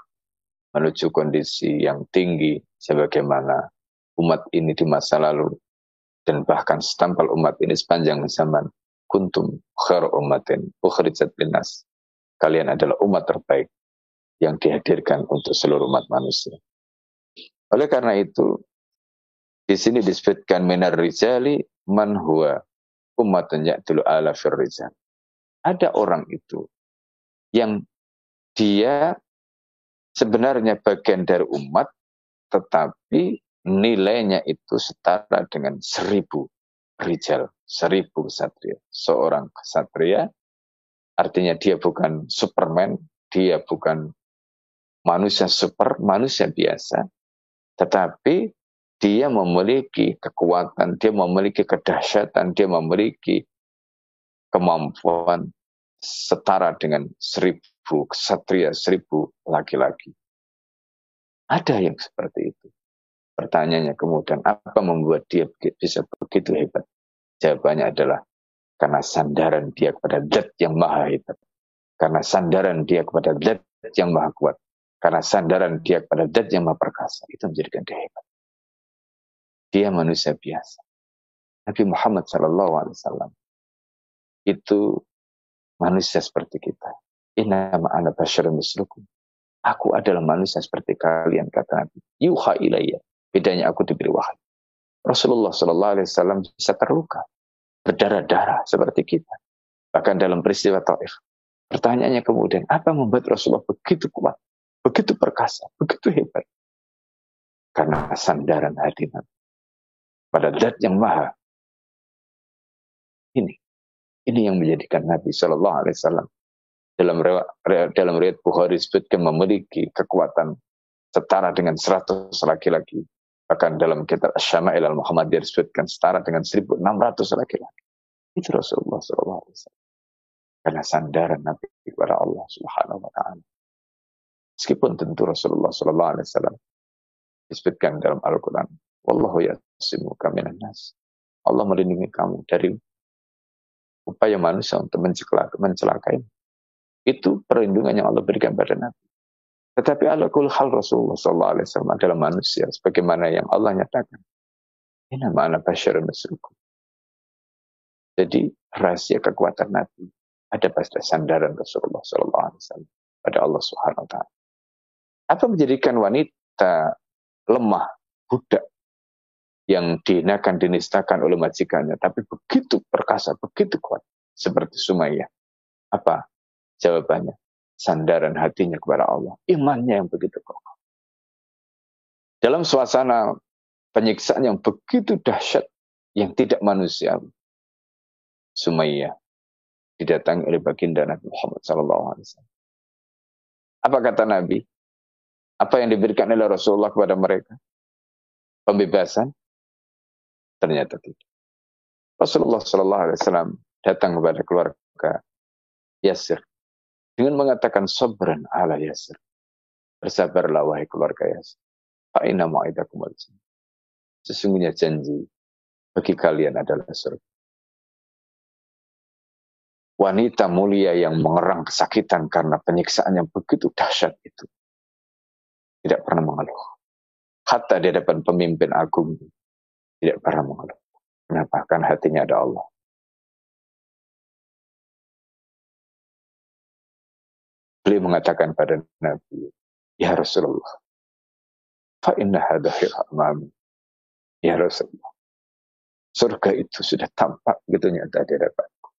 menuju kondisi yang tinggi sebagaimana umat ini di masa lalu. Dan bahkan setampal umat ini sepanjang zaman. Kuntum khair ummatin ukhrijat linnas. Kalian adalah umat terbaik yang dihadirkan untuk seluruh umat manusia. Oleh karena itu di sini disebutkan minar rijali man huwa ummatun ya'tulu ala rijal. Ada orang itu yang dia sebenarnya bagian dari umat tetapi nilainya itu setara dengan seribu rijal, seribu kesatria. Seorang kesatria artinya dia bukan superman, dia bukan manusia super, manusia biasa, tetapi dia memiliki kekuatan, dia memiliki kedahsyatan, dia memiliki kemampuan setara dengan seribu kesatria, seribu laki-laki. Ada yang seperti itu. Pertanyaannya kemudian, apa membuat dia bisa begitu hebat? Jawabannya adalah karena sandaran dia kepada zat yang maha hebat. Karena sandaran dia kepada zat yang maha kuat. Karena sandaran dia kepada zat yang maha perkasa. Itu menjadikan dia hebat. Dia manusia biasa. Nabi Muhammad SAW itu manusia seperti kita. Inna ma'ana basyarun mislukum. Aku adalah manusia seperti kalian, kata Nabi. Yuha ilayya. Bedanya aku diberi wahyu. Rasulullah Shallallahu Alaihi Wasallam bisa terluka, berdarah-darah seperti kita. Bahkan dalam peristiwa Taif. Pertanyaannya kemudian, apa membuat Rasulullah begitu kuat, begitu perkasa, begitu hebat? Karena sandaran hati Nabi pada zat yang maha. Ini, ini yang menjadikan Nabi Shallallahu Alaihi Wasallam dalam dalam riwayat Bukhari disebutkan memiliki kekuatan setara dengan 100 laki-laki Bahkan dalam kitab Asyama'il al-Muhammadiyah disebutkan setara dengan 1.600 laki-laki. Itu Rasulullah SAW. Karena sandaran Nabi kepada Allah Subhanahu wa taala. Meskipun tentu Rasulullah SAW disebutkan dalam Al-Quran, Wallahu yasimu kaminan nas. Allah melindungi kamu dari upaya manusia untuk mencelakai. Itu perlindungan yang Allah berikan pada Nabi. Tetapi ala kul hal Rasulullah SAW adalah manusia. Sebagaimana yang Allah nyatakan. Ini mana basyarun masrukum. Jadi rahasia kekuatan Nabi ada pada sandaran Rasulullah SAW pada Allah Subhanahu Wa Taala. Apa menjadikan wanita lemah, budak yang dihinakan, dinistakan oleh majikannya, tapi begitu perkasa, begitu kuat seperti Sumayyah. Apa jawabannya? Sandaran hatinya kepada Allah. Imannya yang begitu kokoh. Dalam suasana penyiksaan yang begitu dahsyat, yang tidak manusiawi. Sumayyah didatangi oleh baginda Nabi Muhammad SAW. Apa kata Nabi? Apa yang diberikan oleh Rasulullah kepada mereka? Pembebasan? Ternyata tidak. Rasulullah SAW datang kepada keluarga Yasir dengan mengatakan sabran ala yasir. Bersabarlah wahai keluarga Yasir. Fa'ina ma'idakum al Sesungguhnya janji bagi kalian adalah surga. Wanita mulia yang mengerang kesakitan karena penyiksaan yang begitu dahsyat itu. Tidak pernah mengeluh. Hatta di hadapan pemimpin agung tidak pernah mengeluh. Kenapa? Karena hatinya ada Allah. Beliau mengatakan pada Nabi, Ya Rasulullah, fa inna amami. Ya Rasulullah, surga itu sudah tampak gitu nyata di hadapanku.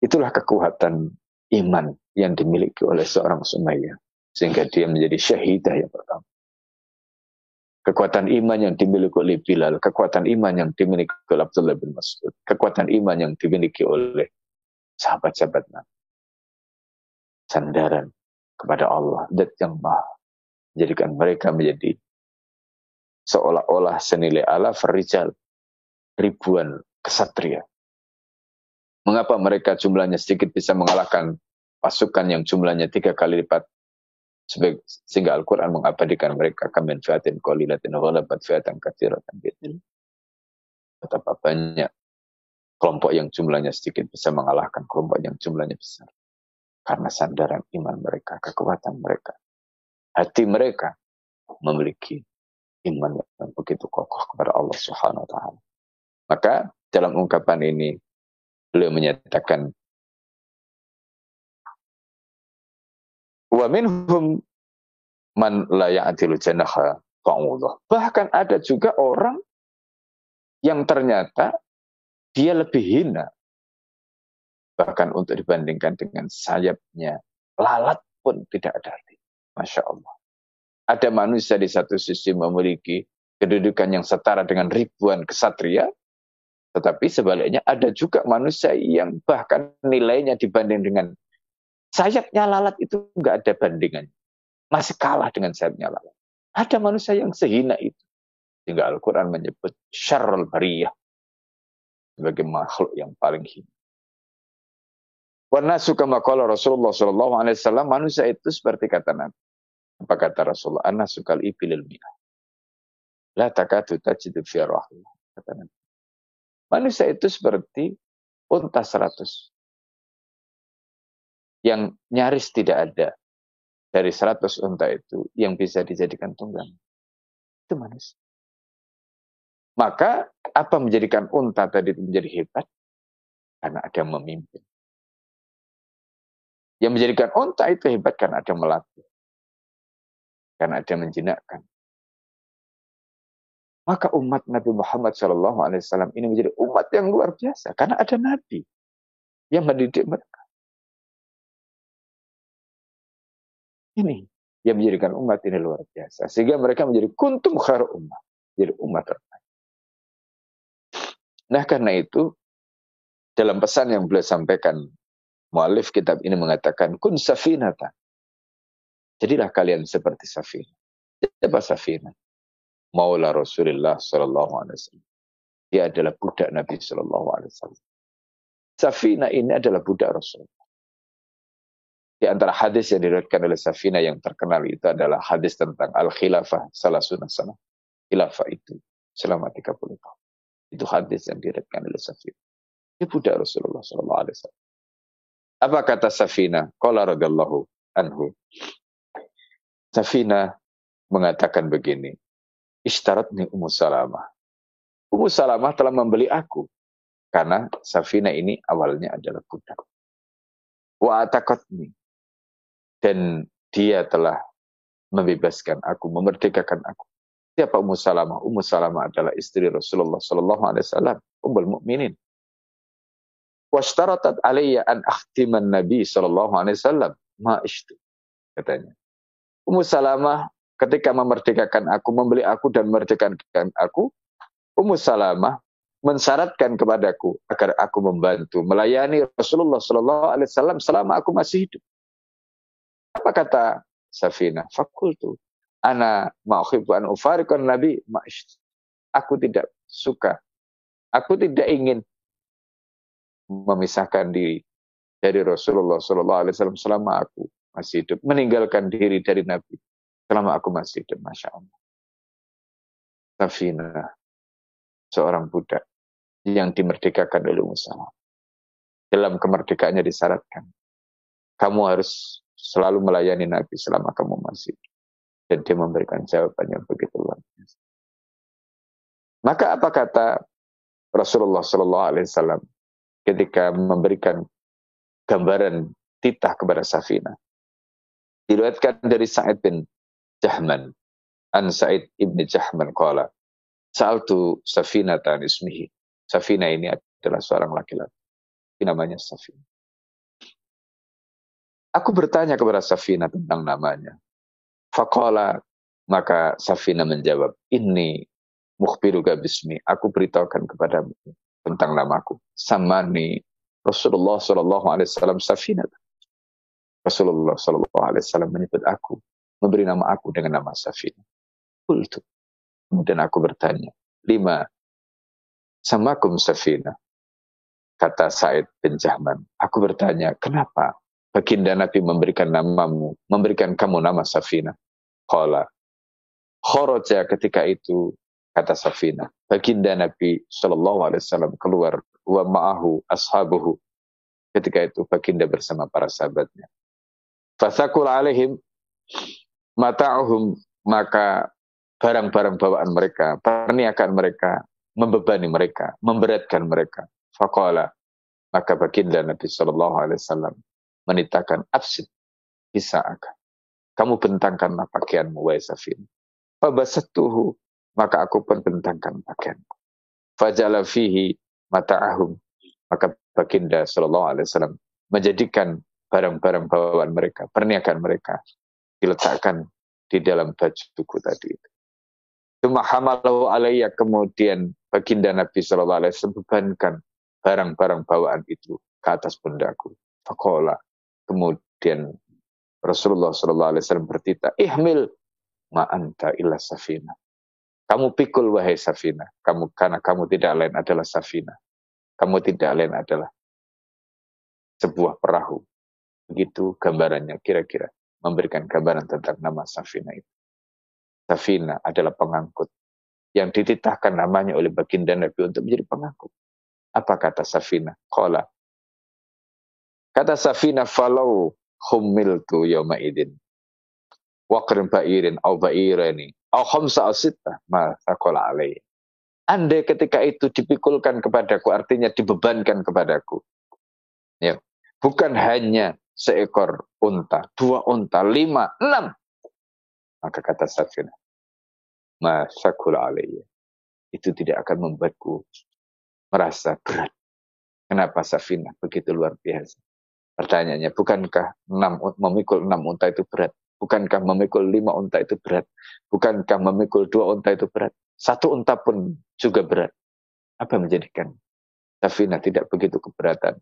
Itulah kekuatan iman yang dimiliki oleh seorang Sumayyah. Sehingga dia menjadi syahidah yang pertama. Kekuatan iman yang dimiliki oleh Bilal, kekuatan iman yang dimiliki oleh Abdullah bin Mas'ud, kekuatan iman yang dimiliki oleh sahabat-sahabat Nabi sandaran kepada Allah dat yang maha menjadikan mereka menjadi seolah-olah senilai ala rijal ribuan kesatria. Mengapa mereka jumlahnya sedikit bisa mengalahkan pasukan yang jumlahnya tiga kali lipat sehingga Al-Quran mengabadikan mereka kamin fiatin qalilatin ghalabat fiatan katsiratan bi'idnillah. Betapa banyak kelompok yang jumlahnya sedikit bisa mengalahkan kelompok yang jumlahnya besar karena sandaran iman mereka, kekuatan mereka. Hati mereka memiliki iman yang begitu kokoh kepada Allah Subhanahu wa taala. Maka dalam ungkapan ini beliau menyatakan wa minhum man la ya'dilu janaha Bahkan ada juga orang yang ternyata dia lebih hina bahkan untuk dibandingkan dengan sayapnya lalat pun tidak ada arti. Masya Allah. Ada manusia di satu sisi memiliki kedudukan yang setara dengan ribuan kesatria, tetapi sebaliknya ada juga manusia yang bahkan nilainya dibanding dengan sayapnya lalat itu nggak ada bandingannya. Masih kalah dengan sayapnya lalat. Ada manusia yang sehina itu. Sehingga Al-Quran menyebut syarrul bariyah sebagai makhluk yang paling hina. Warna suka makola Rasulullah Shallallahu Alaihi Wasallam manusia itu seperti kata Nabi. Apa kata Rasulullah? Anak sukal ibilil mi'ah. La takatu tajidu fi Kata Nabi. Manusia itu seperti unta seratus. Yang nyaris tidak ada dari seratus unta itu yang bisa dijadikan tunggang. Itu manusia. Maka apa menjadikan unta tadi menjadi hebat? Karena ada memimpin. Yang menjadikan unta itu hebat karena ada melatih. Karena ada menjinakkan. Maka umat Nabi Muhammad SAW ini menjadi umat yang luar biasa. Karena ada Nabi yang mendidik mereka. Ini yang menjadikan umat ini luar biasa. Sehingga mereka menjadi kuntum khar umat. Jadi umat terbaik. Nah karena itu, dalam pesan yang beliau sampaikan Mu'alif kitab ini mengatakan, kun safinata. Jadilah kalian seperti safina. Siapa safina? Maula Rasulullah Sallallahu Alaihi Wasallam. Dia adalah budak Nabi Sallallahu Alaihi Wasallam. Safina ini adalah budak Rasul. Di antara hadis yang diriwayatkan oleh Safina yang terkenal itu adalah hadis tentang al-khilafah salah sunnah sana. Khilafah itu selama 30 tahun. Itu hadis yang diriwayatkan oleh Safina. Dia budak Rasulullah Wasallam. Apa kata Safina? Qala radhiyallahu anhu. Safina mengatakan begini. Ishtaratni Ummu Salamah. Ummu Salamah telah membeli aku. Karena Safina ini awalnya adalah budak. Wa atakatni. Dan dia telah membebaskan aku, memerdekakan aku. Siapa Ummu Salamah? Ummu Salamah adalah istri Rasulullah Sallallahu Alaihi Wasallam, Ummul Mukminin washtaratat alayya an akhtiman Nabi sallallahu alaihi wasallam ma ishtu katanya. Ummu Salamah ketika memerdekakan aku, membeli aku dan memerdekakan aku, Ummu Salamah mensyaratkan kepadaku agar aku membantu melayani Rasulullah sallallahu alaihi wasallam selama aku masih hidup. Apa kata Safina? Fakultu ana ma'uhibbu an ufariqan nabi ma'ishtu. Aku tidak suka. Aku tidak ingin memisahkan diri dari Rasulullah Sallallahu Alaihi Wasallam selama aku masih hidup, meninggalkan diri dari Nabi selama aku masih hidup, masya Allah. Safina, seorang budak yang dimerdekakan oleh Musa. Dalam kemerdekaannya disyaratkan, kamu harus selalu melayani Nabi selama kamu masih hidup. Dan dia memberikan jawabannya begitu luar biasa. Maka apa kata Rasulullah Sallallahu Alaihi Wasallam ketika memberikan gambaran titah kepada Safina. Diriwayatkan dari Sa'id bin Jahman. An Sa'id ibn Jahman qala. Sa'altu Safina tan ismihi. Safina ini adalah seorang laki-laki. Namanya Safina. Aku bertanya kepada Safina tentang namanya. Faqala maka Safina menjawab, ini mukhbiruka bismi. Aku beritahukan kepadamu tentang namaku. Sama nih Rasulullah Shallallahu Alaihi Wasallam Safina. Rasulullah Shallallahu Alaihi Wasallam menyebut aku, memberi nama aku dengan nama Safina. Kultu. Kemudian aku bertanya, lima, samakum Safina. Kata Said bin Jahman. Aku bertanya, kenapa baginda Nabi memberikan namamu, memberikan kamu nama Safina? Kala. Khoroja ketika itu kata Safina. Baginda Nabi Shallallahu Alaihi Wasallam keluar wa ma'ahu ashabuhu. Ketika itu baginda bersama para sahabatnya. Fasakul alaihim mata'uhum maka barang-barang bawaan mereka, perniagaan mereka, membebani mereka, memberatkan mereka. Faqala, maka baginda Nabi Shallallahu Alaihi Wasallam menitakan absid bisa akan. Kamu bentangkanlah pakaianmu, wahai Safin. Fabasatuhu, maka aku pun bentangkan pakaianku. Fajala fihi mata'ahum. Maka baginda Shallallahu Alaihi Wasallam menjadikan barang-barang bawaan mereka, perniagaan mereka, diletakkan di dalam bajuku tadi itu. Cuma hamalahu alaiya kemudian baginda Nabi Shallallahu Alaihi Wasallam bebankan barang-barang bawaan itu ke atas pundaku. Fakola. Kemudian Rasulullah Shallallahu Alaihi Wasallam bertita, ihmil ma'anta illa safina. Kamu pikul wahai safina. Kamu karena kamu tidak lain adalah safina. Kamu tidak lain adalah sebuah perahu. Begitu gambarannya kira-kira memberikan gambaran tentang nama Safina itu. Safina adalah pengangkut yang dititahkan namanya oleh baginda Nabi untuk menjadi pengangkut. Apa kata Safina? Kola. Kata Safina, falau humiltu yawma idin. Waqrin ba'irin au ba'irani. Au khamsa. Andai ketika itu dipikulkan kepadaku, artinya dibebankan kepadaku. Ya. Bukan hanya seekor unta, dua unta, lima, enam. Maka kata Safina, Masakul alaiya. Itu tidak akan membuatku merasa berat. Kenapa Safina begitu luar biasa? Pertanyaannya, bukankah enam, memikul enam unta itu berat? Bukankah memikul lima unta itu berat? Bukankah memikul dua unta itu berat? Satu unta pun juga berat. Apa menjadikan Safina tidak begitu keberatan?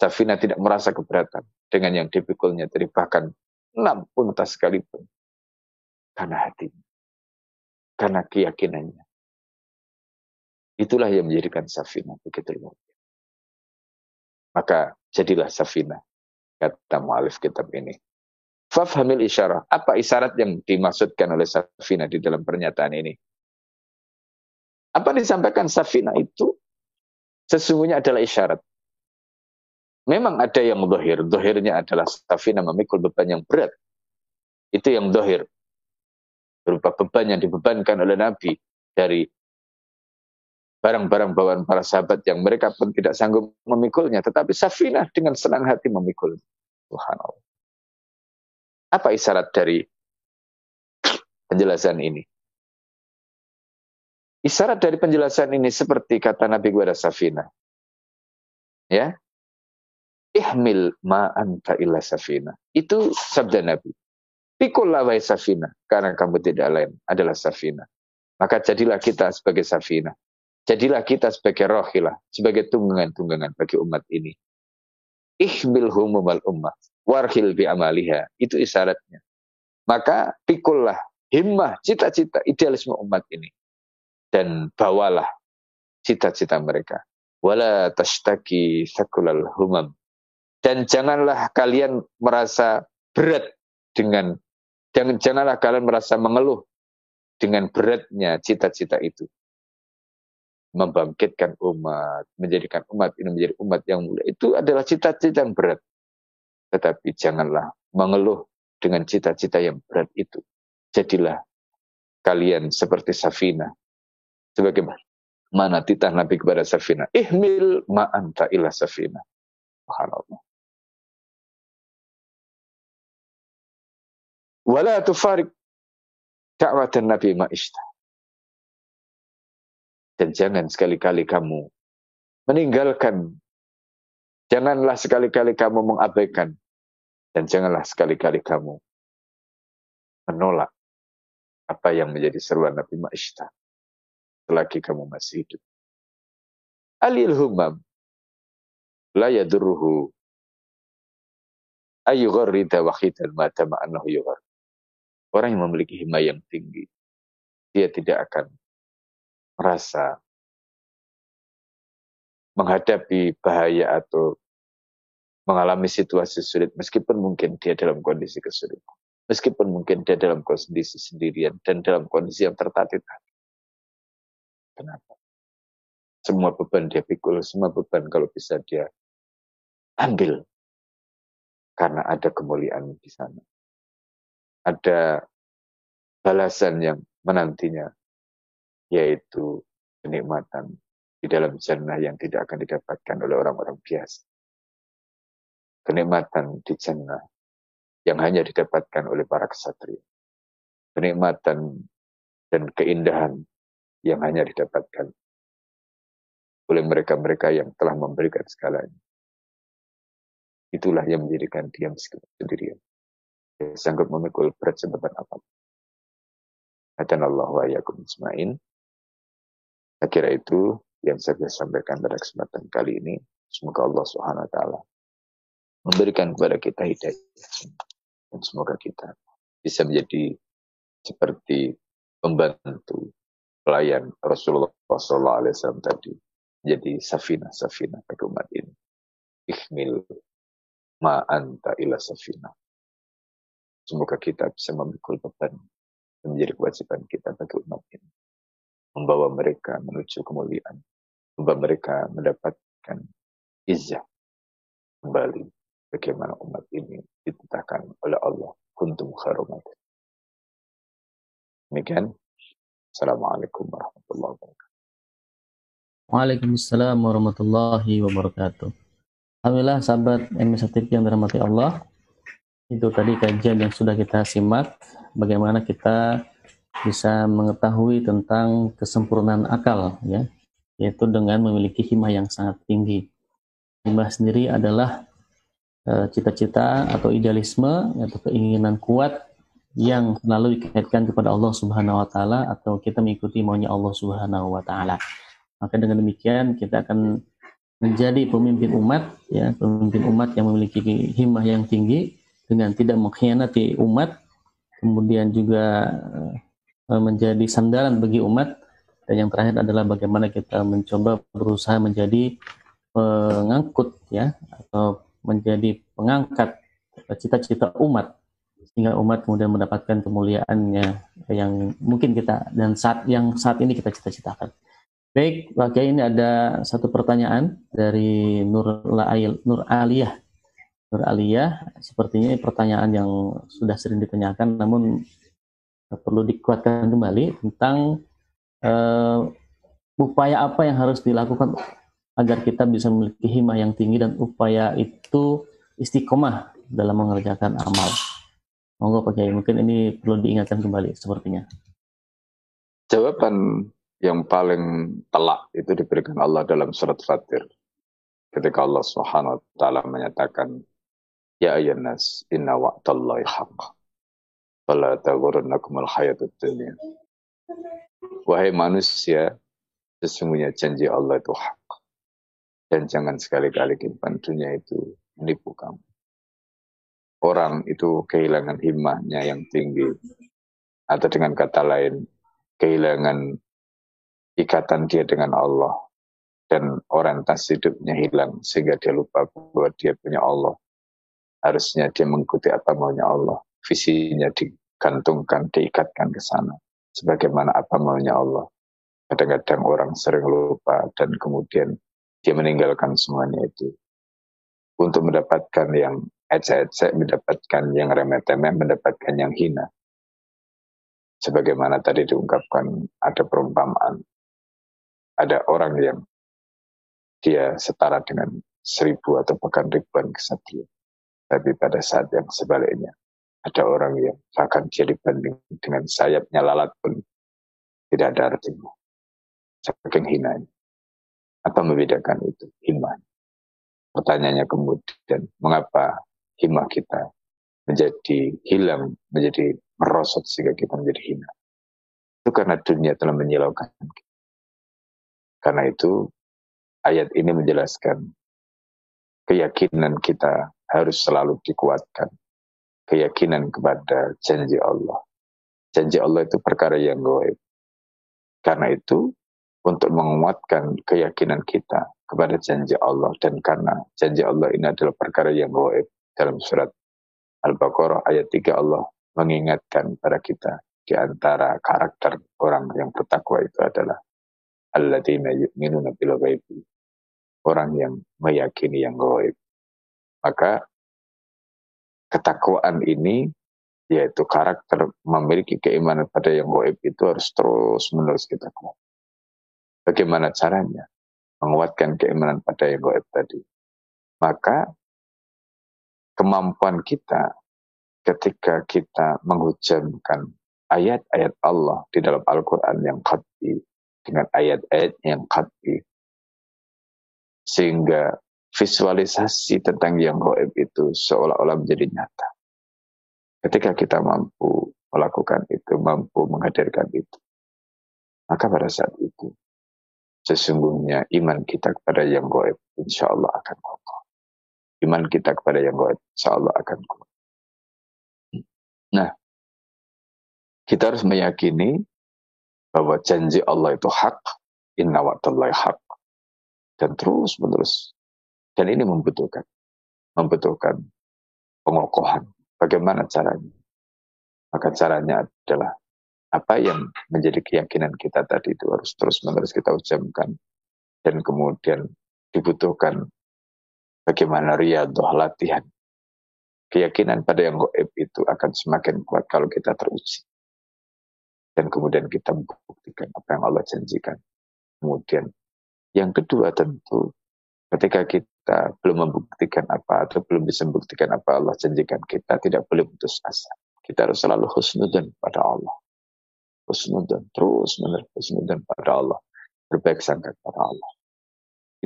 Safina tidak merasa keberatan dengan yang dipikulnya tadi bahkan enam unta sekalipun. Karena hatinya. Karena keyakinannya. Itulah yang menjadikan Safina begitu luar Maka jadilah Safina, kata mu'alif kitab ini. Fafhamil isyarah. Apa isyarat yang dimaksudkan oleh Safina di dalam pernyataan ini? Apa disampaikan Safina itu sesungguhnya adalah isyarat. Memang ada yang dohir. Dohirnya adalah Safina memikul beban yang berat. Itu yang dohir. Berupa beban yang dibebankan oleh Nabi dari barang-barang bawaan para sahabat yang mereka pun tidak sanggup memikulnya. Tetapi Safina dengan senang hati memikul. Subhanallah. Apa isyarat dari penjelasan ini? Isyarat dari penjelasan ini seperti kata Nabi kepada Safina. Ya, ihmil ma anta illa safina. Itu sabda Nabi. Pikullah wahai safina, karena kamu tidak lain adalah safina. Maka jadilah kita sebagai safina. Jadilah kita sebagai rohilah, sebagai tunggangan-tunggangan bagi umat ini. Ihmil humumal ummah, warhil bi amaliha. Itu isyaratnya. Maka pikullah himmah, cita-cita, idealisme umat ini. Dan bawalah cita-cita mereka. Wala tashtaki sakulal humam dan janganlah kalian merasa berat dengan jangan janganlah kalian merasa mengeluh dengan beratnya cita-cita itu membangkitkan umat menjadikan umat ini menjadi umat yang mulia. Itu adalah cita-cita yang berat. Tetapi janganlah mengeluh dengan cita-cita yang berat itu. Jadilah kalian seperti Safina. Sebagaimana titah Nabi kepada Safina. Ihmil ma'anta ila Safina. Subhanallah. Wala tufarik dakwatan Nabi ma'ishta. Dan jangan sekali-kali kamu meninggalkan. Janganlah sekali-kali kamu mengabaikan. Dan janganlah sekali-kali kamu menolak apa yang menjadi seruan Nabi Ma'ishta. Selagi kamu masih hidup. Alil humam la yadurruhu ayyugharrida wahidan mata ma'annahu yugharrida. Orang yang memiliki hima yang tinggi, dia tidak akan merasa menghadapi bahaya atau mengalami situasi sulit meskipun mungkin dia dalam kondisi kesulitan. Meskipun mungkin dia dalam kondisi sendirian dan dalam kondisi yang tertatih-tatih. Kenapa? Semua beban dia pikul, semua beban kalau bisa dia ambil. Karena ada kemuliaan di sana ada balasan yang menantinya, yaitu kenikmatan di dalam jannah yang tidak akan didapatkan oleh orang-orang biasa. Kenikmatan di jannah yang hanya didapatkan oleh para kesatria. Kenikmatan dan keindahan yang hanya didapatkan oleh mereka-mereka yang telah memberikan segalanya. Itulah yang menjadikan dia sendirian. Dia sanggup memikul berat sebabkan apa pun. Allah wa yakum ismain. Kira itu yang saya bisa sampaikan pada kesempatan kali ini. Semoga Allah Subhanahu wa taala memberikan kepada kita hidayah dan semoga kita bisa menjadi seperti pembantu pelayan Rasulullah SAW tadi jadi safina safina bagi umat ini ikhmil ma anta ila safina semoga kita bisa memikul beban menjadi kewajiban kita bagi umat ini membawa mereka menuju kemuliaan membawa mereka mendapatkan izah kembali bagaimana umat ini ditetapkan oleh Allah kuntum kharumat demikian Assalamualaikum warahmatullahi wabarakatuh. Waalaikumsalam warahmatullahi wabarakatuh. Alhamdulillah sahabat TV yang dirahmati Allah. Itu tadi kajian yang sudah kita simak bagaimana kita bisa mengetahui tentang kesempurnaan akal ya, yaitu dengan memiliki himah yang sangat tinggi. Himah sendiri adalah eh, cita-cita atau idealisme atau keinginan kuat yang selalu dikaitkan kepada Allah Subhanahu wa taala atau kita mengikuti maunya Allah Subhanahu wa taala. Maka dengan demikian kita akan menjadi pemimpin umat ya, pemimpin umat yang memiliki himmah yang tinggi dengan tidak mengkhianati umat, kemudian juga eh, menjadi sandaran bagi umat dan yang terakhir adalah bagaimana kita mencoba berusaha menjadi pengangkut ya atau menjadi pengangkat cita-cita umat sehingga umat kemudian mendapatkan kemuliaannya yang mungkin kita dan saat yang saat ini kita cita-citakan. Baik, Kiai ini ada satu pertanyaan dari Nur Lail, Nur Aliyah. Nur Aliyah, sepertinya pertanyaan yang sudah sering ditanyakan, namun perlu dikuatkan kembali tentang uh, upaya apa yang harus dilakukan agar kita bisa memiliki himah yang tinggi dan upaya itu istiqomah dalam mengerjakan amal. Monggo Pak Kiai, mungkin ini perlu diingatkan kembali sepertinya. Jawaban yang paling telak itu diberikan Allah dalam surat Fatir. Ketika Allah Subhanahu wa taala menyatakan, "Ya ayyuhan nas, inna wa'dallahi haqq. Fala al-hayatud dunya." Wahai manusia, sesungguhnya janji Allah itu hak. Dan jangan sekali-kali kehidupan dunia itu menipu kamu orang itu kehilangan himmahnya yang tinggi. Atau dengan kata lain, kehilangan ikatan dia dengan Allah. Dan orientasi hidupnya hilang sehingga dia lupa bahwa dia punya Allah. Harusnya dia mengikuti apa maunya Allah. Visinya digantungkan, diikatkan ke sana. Sebagaimana apa maunya Allah. Kadang-kadang orang sering lupa dan kemudian dia meninggalkan semuanya itu untuk mendapatkan yang ecek-ecek, mendapatkan yang remeh-temeh, mendapatkan yang hina. Sebagaimana tadi diungkapkan, ada perumpamaan. Ada orang yang dia setara dengan seribu atau bahkan ribuan kesatria. Tapi pada saat yang sebaliknya, ada orang yang bahkan dia dibanding dengan sayapnya lalat pun tidak ada artinya. Saking hinanya. Apa membedakan itu? Himah. Pertanyaannya kemudian, mengapa himah kita menjadi hilang, menjadi merosot sehingga kita menjadi hina. Itu karena dunia telah menyilaukan kita. Karena itu ayat ini menjelaskan keyakinan kita harus selalu dikuatkan. Keyakinan kepada janji Allah. Janji Allah itu perkara yang goib. Karena itu untuk menguatkan keyakinan kita kepada janji Allah dan karena janji Allah ini adalah perkara yang goib dalam surat Al-Baqarah ayat 3 Allah mengingatkan pada kita di antara karakter orang yang bertakwa itu adalah alladzina. Orang yang meyakini yang gaib. Maka ketakwaan ini yaitu karakter memiliki keimanan pada yang goib itu harus terus menerus kita kuat. Bagaimana caranya menguatkan keimanan pada yang goib tadi? Maka kemampuan kita ketika kita menghujamkan ayat-ayat Allah di dalam Al-Quran yang khatbi dengan ayat-ayat yang khatbi sehingga visualisasi tentang yang goib itu seolah-olah menjadi nyata Ketika kita mampu melakukan itu, mampu menghadirkan itu, maka pada saat itu sesungguhnya iman kita kepada yang goib insya Allah akan kokoh. Iman kita kepada yang goib insya Allah akan kuat. Nah, kita harus meyakini bahwa janji Allah itu hak, inna wa'dallahi hak. Dan terus menerus. Dan ini membutuhkan. Membutuhkan pengokohan, Bagaimana caranya? Maka caranya adalah apa yang menjadi keyakinan kita tadi itu harus terus-menerus kita ucapkan dan kemudian dibutuhkan bagaimana riadah latihan. Keyakinan pada yang goib itu akan semakin kuat kalau kita teruji. Dan kemudian kita membuktikan apa yang Allah janjikan. Kemudian yang kedua tentu ketika kita kita belum membuktikan apa atau belum bisa membuktikan apa Allah janjikan kita tidak boleh putus asa. Kita harus selalu husnudan pada Allah. Husnudan, terus menerus husnudan pada Allah. Berbaik sangka pada Allah.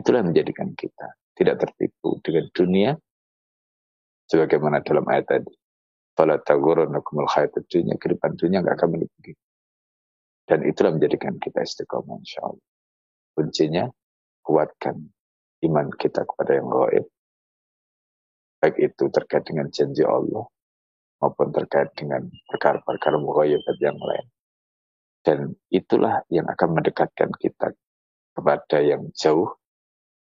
Itulah yang menjadikan kita tidak tertipu dengan dunia sebagaimana dalam ayat tadi. Fala tagurunnakumul hayatud dunia, kehidupan dunia nggak akan menipu Dan itulah menjadikan kita istiqomah insya Allah. Kuncinya kuatkan iman kita kepada yang gaib. Baik itu terkait dengan janji Allah maupun terkait dengan perkara-perkara mughayyabat yang lain. Dan itulah yang akan mendekatkan kita kepada yang jauh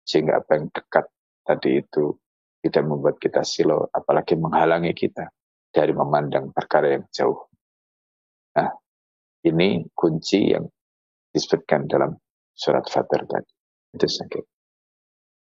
sehingga apa yang dekat tadi itu tidak membuat kita silau apalagi menghalangi kita dari memandang perkara yang jauh. Nah, ini kunci yang disebutkan dalam surat Fatir tadi. Itu sakit.